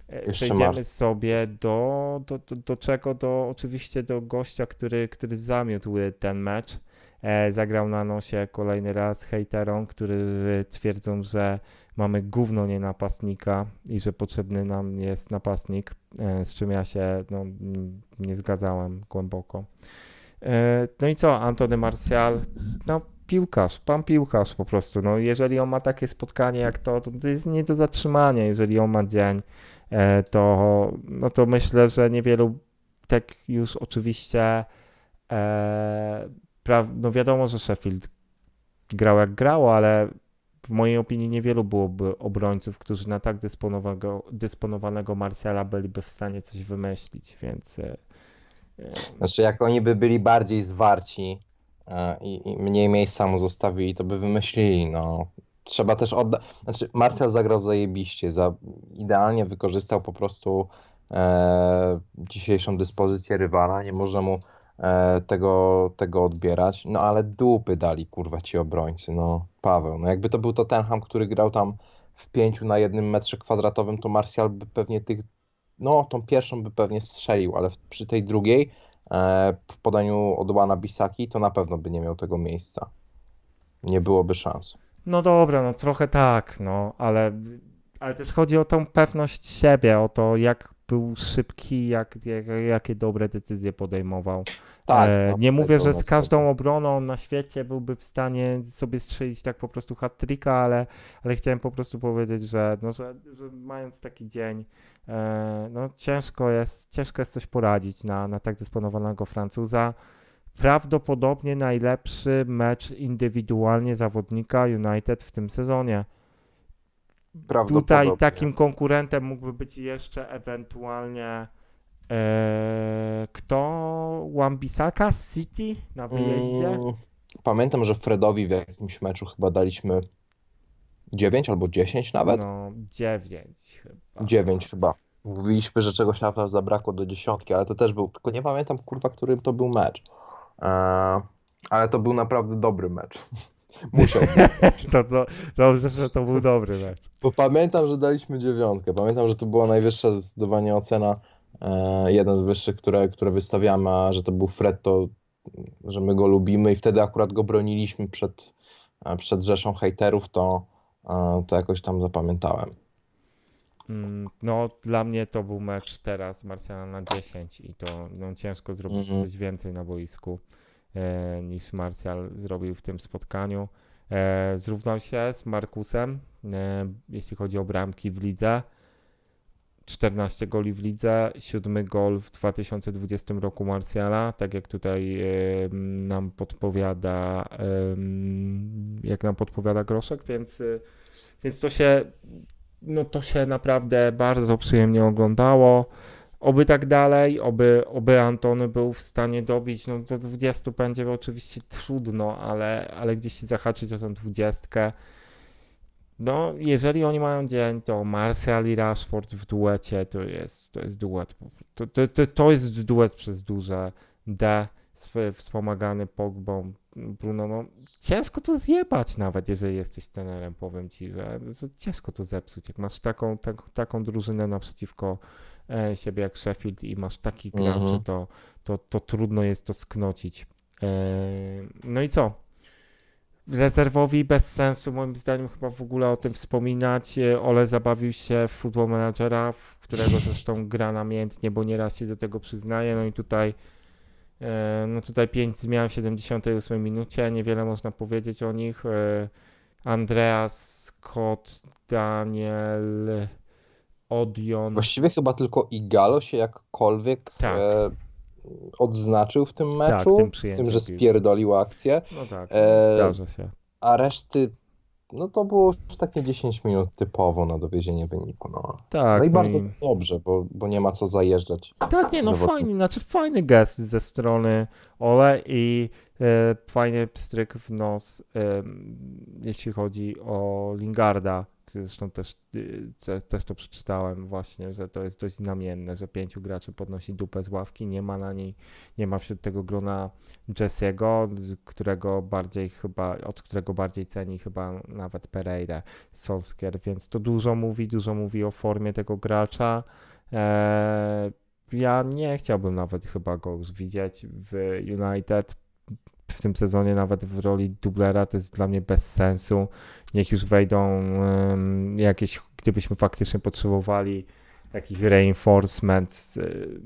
Speaker 2: Jeszcze
Speaker 1: przejdziemy
Speaker 2: Mars.
Speaker 1: sobie do, do, do, do czego? Do, oczywiście do gościa, który, który zamiótł ten mecz. E, zagrał na nosie kolejny raz hejterom, którzy twierdzą, że mamy gówno nie napastnika i że potrzebny nam jest napastnik, e, z czym ja się no, nie zgadzałem głęboko. E, no i co, Antony Martial? No piłkarz, pan piłkarz po prostu. No, jeżeli on ma takie spotkanie jak to, to to jest nie do zatrzymania. Jeżeli on ma dzień, e, to, no to myślę, że niewielu, tak już oczywiście, e, no wiadomo, że Sheffield grał jak grał, ale w mojej opinii niewielu byłoby obrońców, którzy na tak dysponowanego, dysponowanego Marciala byliby w stanie coś wymyślić, więc e, e,
Speaker 2: Znaczy, jak oni by byli bardziej zwarci e, i, i mniej miejsca mu zostawili, to by wymyślili, no. Trzeba też oddać. Znaczy, Marcel zagrał zajebiście, za, idealnie wykorzystał po prostu e, dzisiejszą dyspozycję rywala, nie można mu e, tego, tego odbierać, no ale dupy dali, kurwa, ci obrońcy, no. Paweł, no jakby to był Tottenham, który grał tam w pięciu na jednym metrze kwadratowym, to Martial by pewnie tych, no, tą pierwszą by pewnie strzelił, ale w, przy tej drugiej e, w podaniu od Wana Bisaki, to na pewno by nie miał tego miejsca. Nie byłoby szans.
Speaker 1: No dobra, no trochę tak, no, ale, ale też chodzi o tą pewność siebie, o to, jak był szybki, jak, jak, jakie dobre decyzje podejmował.
Speaker 2: Tak.
Speaker 1: e, nie mówię, że z każdą obroną na świecie byłby w stanie sobie strzelić tak po prostu hat-tricka, ale, ale chciałem po prostu powiedzieć, że, no, że, że mając taki dzień, e, no ciężko jest, ciężko jest coś poradzić na, na tak dysponowanego Francuza. Prawdopodobnie najlepszy mecz indywidualnie zawodnika United w tym sezonie. Tutaj takim konkurentem mógłby być jeszcze ewentualnie e, kto? Wambisaka z City na wyjeździe?
Speaker 2: Mm, Pamiętam, że Fredowi w jakimś meczu chyba daliśmy 9 albo 10 nawet.
Speaker 1: No, 9 chyba.
Speaker 2: 9 chyba. Mówiliśmy, że czegoś naprawdę zabrakło do dziesiątki, ale to też był, tylko nie pamiętam kurwa, którym to był mecz. Eee, ale to był naprawdę dobry mecz. Musiał być.
Speaker 1: To, to, dobrze, że to był dobry mecz.
Speaker 2: Bo pamiętam, że daliśmy dziewiątkę. Pamiętam, że to była najwyższa zdecydowanie ocena e, jeden z wyższych, które, które wystawiamy, a że to był Fred, to że my go lubimy i wtedy akurat go broniliśmy przed, e, przed rzeszą hejterów, to, e, to jakoś tam zapamiętałem.
Speaker 1: Mm, No, dla mnie to był mecz teraz Marsjana na 10 i to no, ciężko zrobić
Speaker 2: Mhm.
Speaker 1: coś więcej na boisku e, niż Marsjal zrobił w tym spotkaniu. E, zrównał się z Markusem, e, jeśli chodzi o bramki w lidze. 14 goli w lidze, 7 gol w 2020 roku Marsjala, tak jak tutaj e, nam podpowiada jak nam podpowiada Groszek, więc, e, więc to się no to się naprawdę bardzo przyjemnie oglądało. Oby tak dalej, oby, oby Antony był w stanie dobić, no do 20 będzie oczywiście trudno, ale, ale gdzieś się zahaczyć o tą 20. No, jeżeli oni mają dzień, to Martial i Rashford w duecie to jest, to jest duet. To, to, to, to jest duet przez duże D, wspomagany Pogbą, Bruno. No, ciężko to zjebać nawet, jeżeli jesteś trenerem, powiem ci, że, że ciężko to zepsuć. Jak masz taką, tak, taką drużynę naprzeciwko e, siebie jak Sheffield i masz takich graczy,
Speaker 2: Mhm.
Speaker 1: to, to, to trudno jest to sknocić. E, no i co? Rezerwowi bez sensu, moim zdaniem, chyba w ogóle o tym wspominać. E, Ole zabawił się w Football Managera, w którego zresztą gra namiętnie, bo nieraz się do tego przyznaje. No i tutaj, no tutaj 5 zmian w 78 minucie, niewiele można powiedzieć o nich. E, Andreas, Scott, Daniel, Odion.
Speaker 2: Właściwie chyba tylko Igalo się jakkolwiek
Speaker 1: Tak.
Speaker 2: e, odznaczył w tym
Speaker 1: Tak,
Speaker 2: meczu,
Speaker 1: tym
Speaker 2: tym,
Speaker 1: przyjęciem
Speaker 2: że spierdolił akcję,
Speaker 1: No tak,
Speaker 2: E,
Speaker 1: zdarza się.
Speaker 2: a reszty, no to było już takie 10 minut typowo na dowiezienie wyniku. No,
Speaker 1: Tak,
Speaker 2: no i
Speaker 1: no
Speaker 2: bardzo
Speaker 1: i-
Speaker 2: dobrze, bo, bo nie ma co zajeżdżać.
Speaker 1: Tak, nie, no fajny, znaczy fajny gest ze strony Ole i e, fajny pstryk w nos, em, jeśli chodzi o Lingarda, zresztą też, y, też to przeczytałem właśnie, że to jest dość znamienne, że pięciu graczy podnosi dupę z ławki, nie ma na niej, nie ma wśród tego grona Jesse'ego, z którego bardziej chyba, od którego bardziej ceni chyba nawet Pereira, Solskjaer, więc to dużo mówi, dużo mówi o formie tego gracza. Eee, ja nie chciałbym nawet chyba go już widzieć w United w tym sezonie, nawet w roli dublera, to jest dla mnie bez sensu. Niech już wejdą em, jakieś, gdybyśmy faktycznie potrzebowali takich reinforcements y,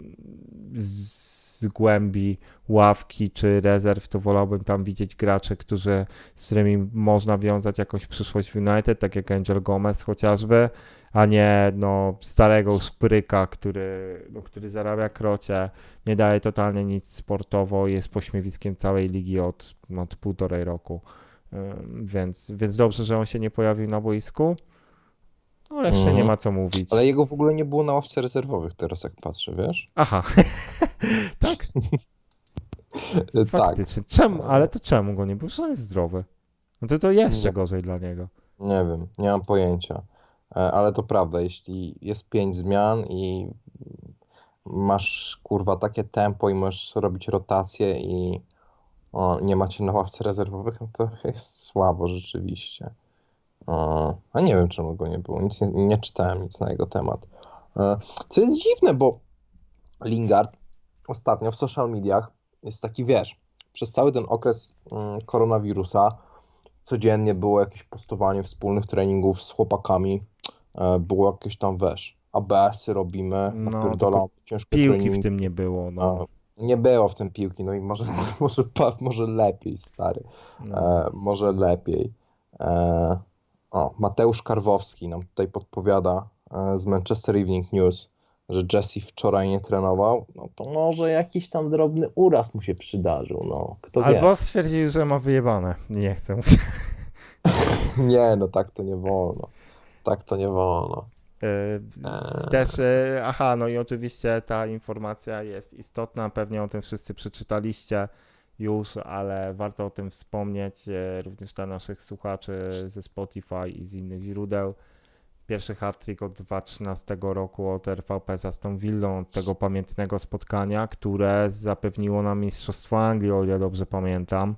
Speaker 1: z, z głębi ławki czy rezerw, to wolałbym tam widzieć graczy, którzy, z którymi można wiązać jakąś przyszłość w United, tak jak Angel Gomez chociażby, a nie no, starego szpryka, który, no, który zarabia krocie, nie daje totalnie nic sportowo, jest pośmiewiskiem całej ligi od, od półtorej roku. Więc, więc dobrze, że on się nie pojawił na boisku. No reszcie
Speaker 2: Mhm.
Speaker 1: nie ma co mówić.
Speaker 2: Ale jego w ogóle nie było na ławce rezerwowych teraz, jak patrzę, wiesz?
Speaker 1: Aha, tak,
Speaker 2: E, Tak,
Speaker 1: faktycznie. Czemu? Ale to czemu go nie było? On jest zdrowy. No to to jeszcze
Speaker 2: Nie.
Speaker 1: gorzej dla niego.
Speaker 2: nie wiem, nie mam pojęcia. E, Ale to prawda, jeśli jest pięć zmian i masz kurwa takie tempo i możesz robić rotację i o, nie macie na ławce rezerwowych, no to jest słabo rzeczywiście. A nie wiem, czemu go nie było. Nic nie, nie czytałem nic na jego temat. E, Co jest dziwne, bo Lingard ostatnio w social mediach jest taki, wiesz, przez cały ten okres mm, koronawirusa codziennie było jakieś postowanie wspólnych treningów z chłopakami, e, było jakieś tam, wiesz, ABS-y robimy,
Speaker 1: No,
Speaker 2: ciężkie
Speaker 1: Piłki
Speaker 2: treningi.
Speaker 1: w tym nie było. No.
Speaker 2: Nie było w tym piłki, no i może, może, może lepiej, stary.
Speaker 1: No.
Speaker 2: E, może lepiej. E, o, Mateusz Karwowski nam tutaj podpowiada e, z Manchester Evening News, że Jesse wczoraj nie trenował. No to może jakiś tam drobny uraz mu się przydarzył, no kto wie.
Speaker 1: Albo stwierdził, że ma wyjebane. Nie chcę mu
Speaker 2: Nie, no tak to nie wolno. Tak to nie wolno.
Speaker 1: E, z- Też, e, aha, no i oczywiście ta informacja jest istotna, pewnie o tym wszyscy przeczytaliście już, ale warto o tym wspomnieć e, również dla naszych słuchaczy ze Spotify i z innych źródeł. Pierwszy hat-trick od 2013 roku od RVP z Aston Villą, od tego pamiętnego spotkania, które zapewniło nam Mistrzostwo Anglii, o ile dobrze pamiętam.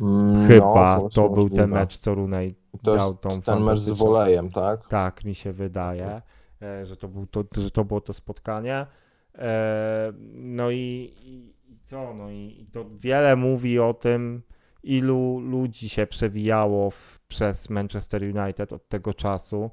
Speaker 2: Mm,
Speaker 1: Chyba
Speaker 2: no,
Speaker 1: to był
Speaker 2: możliwe.
Speaker 1: ten mecz, co Runej dał tą
Speaker 2: ten mecz z wolejem, tak?
Speaker 1: tak, mi się wydaje, e, że to, był to, że to było to spotkanie. E, no i, i, i co? No i, i to wiele mówi o tym, ilu ludzi się przewijało w, przez Manchester United od tego czasu,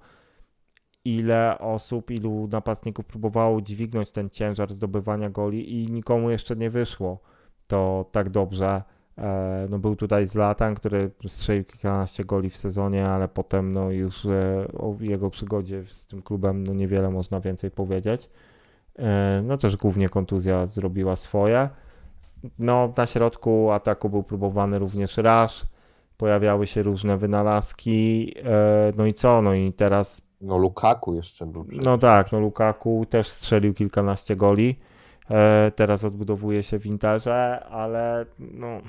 Speaker 1: ile osób, ilu napastników próbowało dźwignąć ten ciężar zdobywania goli i nikomu jeszcze nie wyszło to tak dobrze. E, no był tutaj Zlatan, który strzelił kilkanaście goli w sezonie, ale potem no już e, o jego przygodzie z tym klubem no niewiele można więcej powiedzieć. E, no też głównie kontuzja zrobiła swoje. No na środku ataku był próbowany również Rasz, pojawiały się różne wynalazki, no i co, no i teraz...
Speaker 2: No Lukaku jeszcze był.
Speaker 1: No tak, no Lukaku też strzelił kilkanaście goli. E, teraz odbudowuje się w Interze, ale no,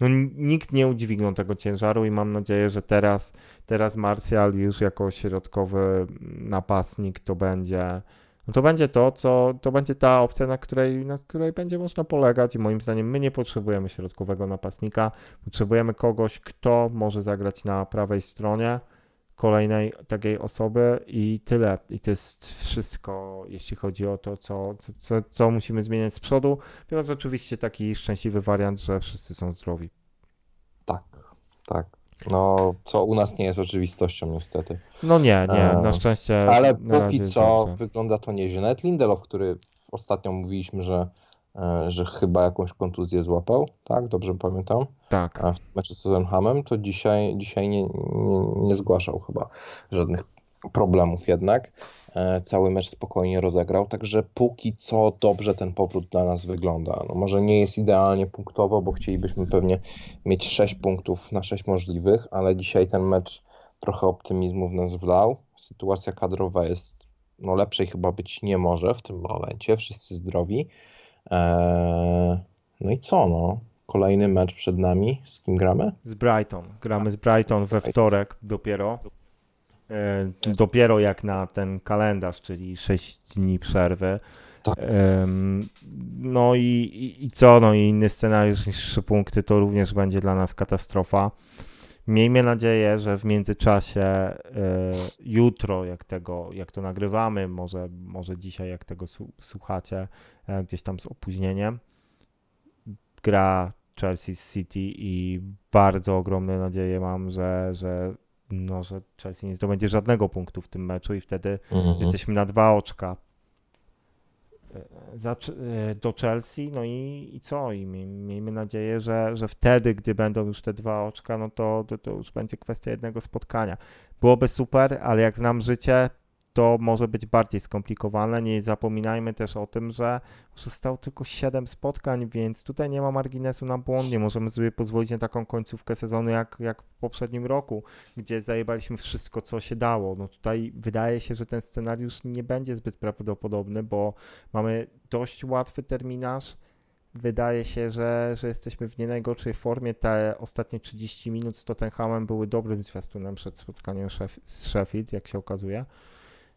Speaker 1: no, nikt nie udźwignął tego ciężaru i mam nadzieję, że teraz, teraz Martial już jako środkowy napastnik to będzie no to będzie to, co to będzie ta opcja, na której, na której będzie można polegać i moim zdaniem my nie potrzebujemy środkowego napastnika, potrzebujemy kogoś, kto może zagrać na prawej stronie, kolejnej takiej osoby i tyle. I to jest wszystko, jeśli chodzi o to, co, co, co musimy zmieniać z przodu, biorąc oczywiście taki szczęśliwy wariant, że wszyscy są zdrowi.
Speaker 2: Tak, tak. No, co u nas nie jest oczywistością niestety.
Speaker 1: No nie, nie, na szczęście.
Speaker 2: Ale póki co wygląda to nieźle. Nawet Lindelof, który ostatnio mówiliśmy, że E, że chyba jakąś kontuzję złapał, tak? Dobrze pamiętam?
Speaker 1: Tak.
Speaker 2: A w meczu z Tottenhamem to dzisiaj, dzisiaj nie, nie, nie zgłaszał chyba żadnych problemów jednak. E, cały mecz spokojnie rozegrał, także póki co dobrze ten powrót dla nas wygląda. No może nie jest idealnie punktowo, bo chcielibyśmy pewnie mieć 6 punktów na 6 możliwych, ale dzisiaj ten mecz trochę optymizmu w nas wlał. Sytuacja kadrowa jest, no lepszej chyba być nie może w tym momencie, wszyscy zdrowi. Eee, no i co, no? Kolejny mecz przed nami. Z kim gramy?
Speaker 1: Z Brighton. Gramy z Brighton we wtorek dopiero. Eee, dopiero jak na ten kalendarz, czyli 6 dni przerwy. Tak. No i, i, i, co? No i inny scenariusz niż 3 punkty to również będzie dla nas katastrofa. Miejmy nadzieję, że w międzyczasie e, jutro, jak, tego, jak to nagrywamy, może, może dzisiaj, jak tego słuchacie, e, gdzieś tam z opóźnieniem, gra Chelsea City i bardzo ogromne nadzieje mam, że, że, no, że Chelsea nie zdobędzie żadnego punktu w tym meczu i wtedy mhm. jesteśmy na dwa oczka za, e, do Chelsea, no i, i co? I miejmy nadzieję, że, że wtedy, gdy będą już te dwa oczka, no to, to, to już będzie kwestia jednego spotkania. Byłoby super, ale jak znam życie, to może być bardziej skomplikowane. Nie zapominajmy też o tym, że zostało tylko 7 spotkań, więc tutaj nie ma marginesu na błąd. Nie możemy sobie pozwolić na taką końcówkę sezonu jak, jak w poprzednim roku, gdzie zajebaliśmy wszystko, co się dało. No tutaj wydaje się, że ten scenariusz nie będzie zbyt prawdopodobny, bo mamy dość łatwy terminarz. Wydaje się, że, że jesteśmy w nie najgorszej formie. Te ostatnie 30 minut z Tottenhamem były dobrym zwiastunem przed spotkaniem z Sheffield, jak się okazuje.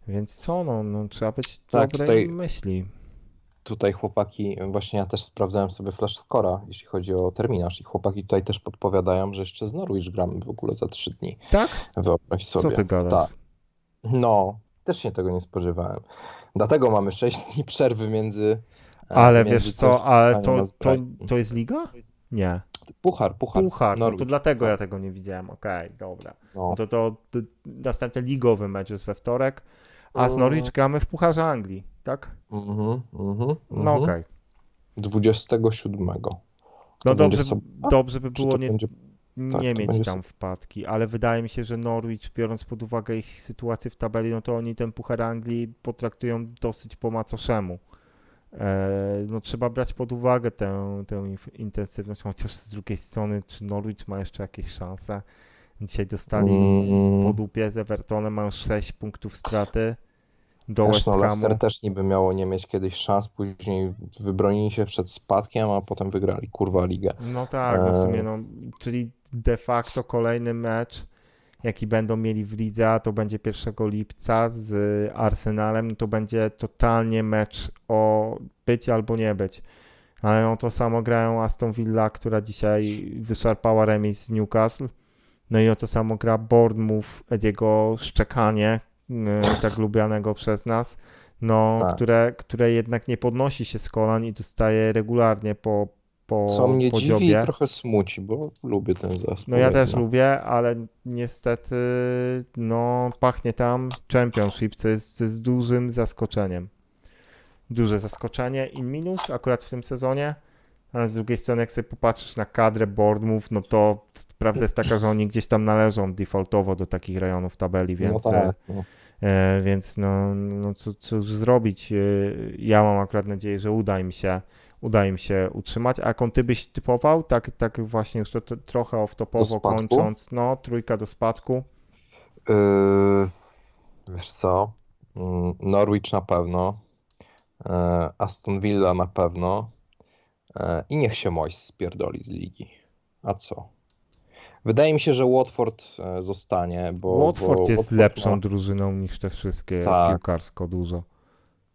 Speaker 1: Więc co, no, no trzeba być tak, dobrej tutaj, myśli.
Speaker 2: Tutaj chłopaki, właśnie ja też sprawdzałem sobie flash scora, jeśli chodzi o terminarz i chłopaki tutaj też podpowiadają, że jeszcze z Norwich gramy w ogóle za trzy dni.
Speaker 1: Tak?
Speaker 2: Wyobraź sobie.
Speaker 1: Co ty gadasz? Tak.
Speaker 2: No, też się tego nie spodziewałem. Dlatego mamy 6 dni przerwy między
Speaker 1: e, Ale między wiesz co, ale to, to, to jest liga? Nie.
Speaker 2: Puchar, puchar.
Speaker 1: Puchar, no to dlatego ja tego nie widziałem. Okej, okay, dobra. No. no to, to, to następny ligowy mecz jest we wtorek, a z Norwich gramy w Pucharze Anglii, tak?
Speaker 2: Mhm, mhm.
Speaker 1: No okej. Okay.
Speaker 2: 27.
Speaker 1: No dobrze, sobie... dobrze by było nie, będzie... tak, nie mieć tam sobie... wpadki, ale wydaje mi się, że Norwich, biorąc pod uwagę ich sytuację w tabeli, no to oni ten Puchar Anglii potraktują dosyć po macoszemu. E, no trzeba brać pod uwagę tę, tę intensywność, chociaż z drugiej strony, czy Norwich ma jeszcze jakieś szanse? Dzisiaj dostali mm. po dupie z Evertonem, mają 6 punktów straty do West no,
Speaker 2: Leicester też niby miało nie mieć kiedyś szans, później wybronili się przed spadkiem, a potem wygrali kurwa ligę.
Speaker 1: No tak, no w sumie, e, no, czyli de facto kolejny mecz, jaki będą mieli w lidze, to będzie 1 lipca z Arsenalem, to będzie totalnie mecz o być albo nie być. Ale no to samo grają Aston Villa, która dzisiaj wyszarpała remis z Newcastle. No i o to samo gra Bournemouth, jego szczekanie, tak lubianego przez nas no,
Speaker 2: Tak.
Speaker 1: które, które jednak nie podnosi się z kolan i dostaje regularnie po, po,
Speaker 2: Co mnie
Speaker 1: po
Speaker 2: dziwi i
Speaker 1: dziobie.
Speaker 2: trochę smuci, bo lubię ten zespół.
Speaker 1: No ja też lubię, ale niestety no pachnie tam Championship, co jest, co jest dużym zaskoczeniem. Duże zaskoczenie i minus akurat w tym sezonie. A z drugiej strony, jak sobie popatrzysz na kadrę Bournemouth, no to prawda jest taka, że oni gdzieś tam należą defaultowo do takich rejonów tabeli, więc,
Speaker 2: No tak, no.
Speaker 1: e, więc no, no co, cóż zrobić. E, Ja mam akurat nadzieję, że uda im się, uda im się utrzymać. A jaką ty byś typował? Tak, tak właśnie już to, to trochę off-topowo kończąc. No, trójka do spadku.
Speaker 2: Yy, wiesz co? Mm, Norwich na pewno. Aston Villa na pewno. Yy, I niech się Moyes spierdoli z ligi. A co? Wydaje mi się, że Watford e, zostanie, bo
Speaker 1: Watford
Speaker 2: bo
Speaker 1: jest
Speaker 2: Watford
Speaker 1: lepszą
Speaker 2: Ma,
Speaker 1: drużyną niż te wszystkie
Speaker 2: Tak.
Speaker 1: piłkarsko dużo.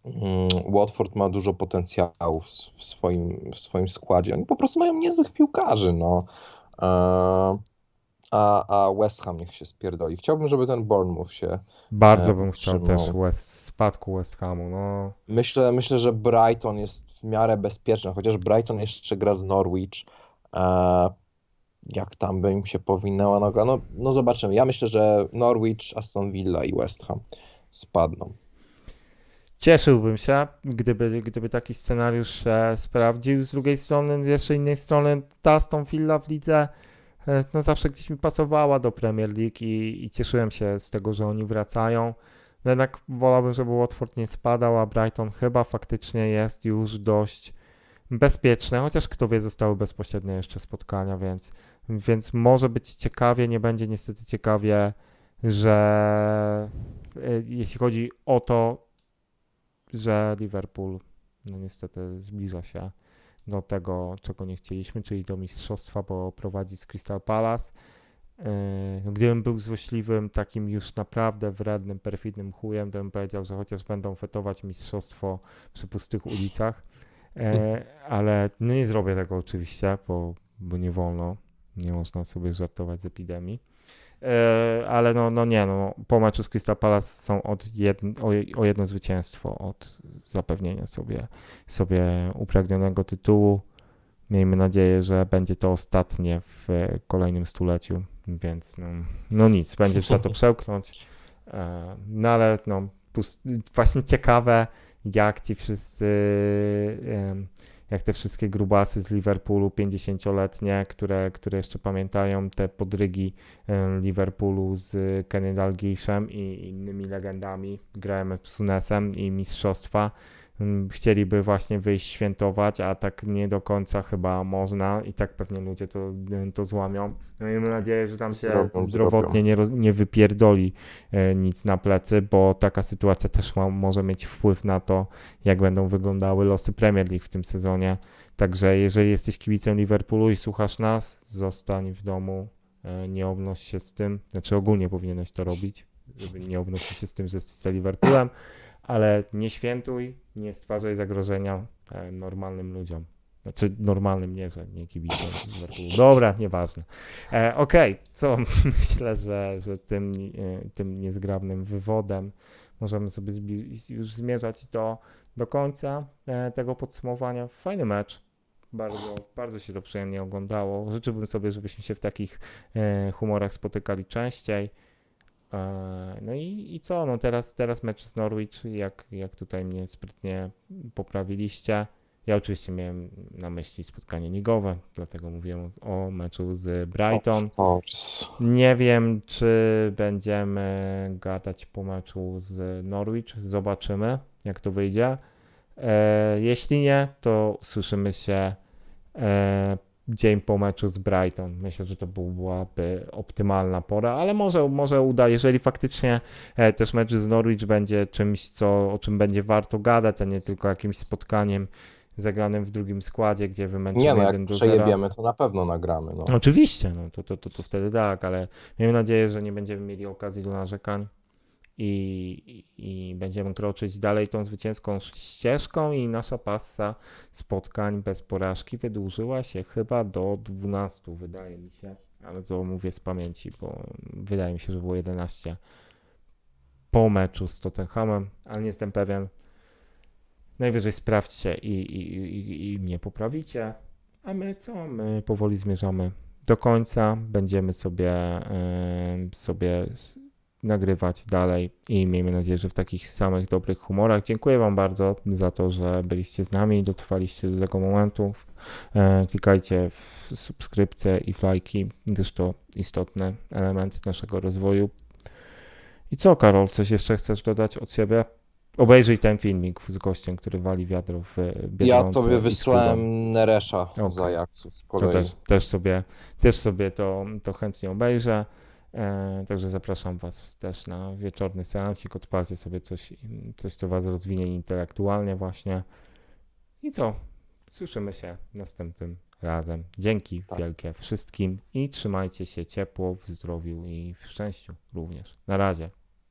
Speaker 2: mm, Watford ma dużo potencjału w, swoim, w swoim składzie. Oni po prostu mają niezłych piłkarzy, no. A, a West Ham niech się spierdoli. Chciałbym, żeby ten Bournemouth się
Speaker 1: Bardzo
Speaker 2: E,
Speaker 1: bym chciał też West, spadku West Hamu. No,
Speaker 2: Myślę, myślę, że Brighton jest w miarę bezpieczny, chociaż Brighton jeszcze gra z Norwich. E, jak tam by im się powinęła noga? No, no zobaczymy. Ja myślę, że Norwich, Aston Villa i West Ham spadną.
Speaker 1: Cieszyłbym się, gdyby, gdyby taki scenariusz się sprawdził. Z drugiej strony, z jeszcze innej strony, ta Aston Villa w lidze no zawsze gdzieś mi pasowała do Premier League i, i cieszyłem się z tego, że oni wracają. No jednak wolałbym, żeby Watford nie spadał, a Brighton chyba faktycznie jest już dość bezpieczne, chociaż kto wie, zostały bezpośrednie jeszcze spotkania, więc, więc może być ciekawie, nie będzie niestety ciekawie, że e, jeśli chodzi o to, że Liverpool no niestety zbliża się do tego, czego nie chcieliśmy, czyli do mistrzostwa, bo prowadzi z Crystal Palace. Yy, Gdybym był złośliwym, takim już naprawdę wrednym, perfidnym chujem, to bym powiedział, że chociaż będą fetować mistrzostwo przy pustych ulicach, E, ale no nie zrobię tego oczywiście, bo, bo nie wolno, nie można sobie żartować z epidemii. E, ale no, no nie, no, po meczu z Crystal Palace są od o, jedno zwycięstwo od zapewnienia sobie, sobie upragnionego tytułu. Miejmy nadzieję, że będzie to ostatnie w kolejnym stuleciu, więc no, no nic, będzie trzeba to przełknąć. E, No ale no, właśnie ciekawe, jak ci wszyscy, jak te wszystkie grubasy z Liverpoolu 50-letnie, które, które jeszcze pamiętają te podrygi Liverpoolu z Kenny Dalgishem i innymi legendami, grałem z Sunesem i mistrzostwa, chcieliby właśnie wyjść świętować, a tak nie do końca chyba można i tak pewnie ludzie to, to złamią. No miejmy nadzieję, że tam się
Speaker 2: Zrobią,
Speaker 1: zdrowotnie nie, nie wypierdoli e, nic na plecy, bo taka sytuacja też ma, może mieć wpływ na to, jak będą wyglądały losy Premier League w tym sezonie. Także jeżeli jesteś kibicem Liverpoolu i słuchasz nas, zostań w domu, e, nie obnoś się z tym, znaczy ogólnie powinieneś to robić, żeby nie obnosić się z tym, że jesteś za Liverpoolem, ale nie świętuj, nie stwarzaj zagrożenia e, normalnym ludziom. Znaczy normalnym nie, że nie kibicom. Dobra, nieważne. E, Okej, co myślę, że, że tym, e, tym niezgrabnym wywodem możemy sobie już zmierzać do, do końca e, tego podsumowania. Fajny mecz. Bardzo, bardzo się to przyjemnie oglądało. Życzyłbym sobie, żebyśmy się w takich humorach spotykali częściej. E, no i, i co? No teraz, teraz mecz z Norwich, jak, jak tutaj mnie sprytnie poprawiliście. Ja oczywiście miałem na myśli spotkanie ligowe, dlatego mówiłem o meczu z Brighton. Nie wiem, czy będziemy gadać po meczu z Norwich. Zobaczymy, jak to wyjdzie. E, jeśli nie, to słyszymy się e, dzień po meczu z Brighton. Myślę, że to byłaby optymalna pora, ale może, może uda, jeżeli faktycznie e, też mecz z Norwich będzie czymś, co, o czym będzie warto gadać, a nie tylko jakimś spotkaniem zagranym w drugim składzie, gdzie wymęczymy
Speaker 2: Nie no,
Speaker 1: 1
Speaker 2: jak
Speaker 1: do 0.
Speaker 2: przejebiemy, to na pewno nagramy. No.
Speaker 1: Oczywiście, no to, to, to, to wtedy tak, ale miejmy nadzieję, że nie będziemy mieli okazji do narzekań i, i będziemy kroczyć dalej tą zwycięską ścieżką i nasza passa spotkań bez porażki wydłużyła się chyba do 12, wydaje mi się, ale to mówię z pamięci, bo wydaje mi się, że było 11 po meczu z Tottenhamem, ale nie jestem pewien. najwyżej sprawdźcie i, i, i, i mnie poprawicie. A my co? My powoli zmierzamy do końca. Będziemy sobie, em, sobie nagrywać dalej i miejmy nadzieję, że w takich samych dobrych humorach. Dziękuję Wam bardzo za to, że byliście z nami, dotrwaliście do tego momentu. E, klikajcie w subskrypcje i w lajki, gdyż to istotny element naszego rozwoju. I co, Karol, coś jeszcze chcesz dodać od siebie? Obejrzyj ten filmik z gościem, który wali wiadro w Biedronce
Speaker 2: Ja tobie wysłałem Neresza
Speaker 1: Okej.
Speaker 2: z Ajaxu z
Speaker 1: To
Speaker 2: kolei.
Speaker 1: też, też sobie, też sobie to, to chętnie obejrzę. E, także zapraszam Was też na wieczorny seansik. Odpalcie sobie coś, coś, co Was rozwinie intelektualnie właśnie. I co? Słyszymy się następnym razem. Dzięki
Speaker 2: Tak.
Speaker 1: wielkie wszystkim i trzymajcie się ciepło, w zdrowiu i w szczęściu również. Na razie.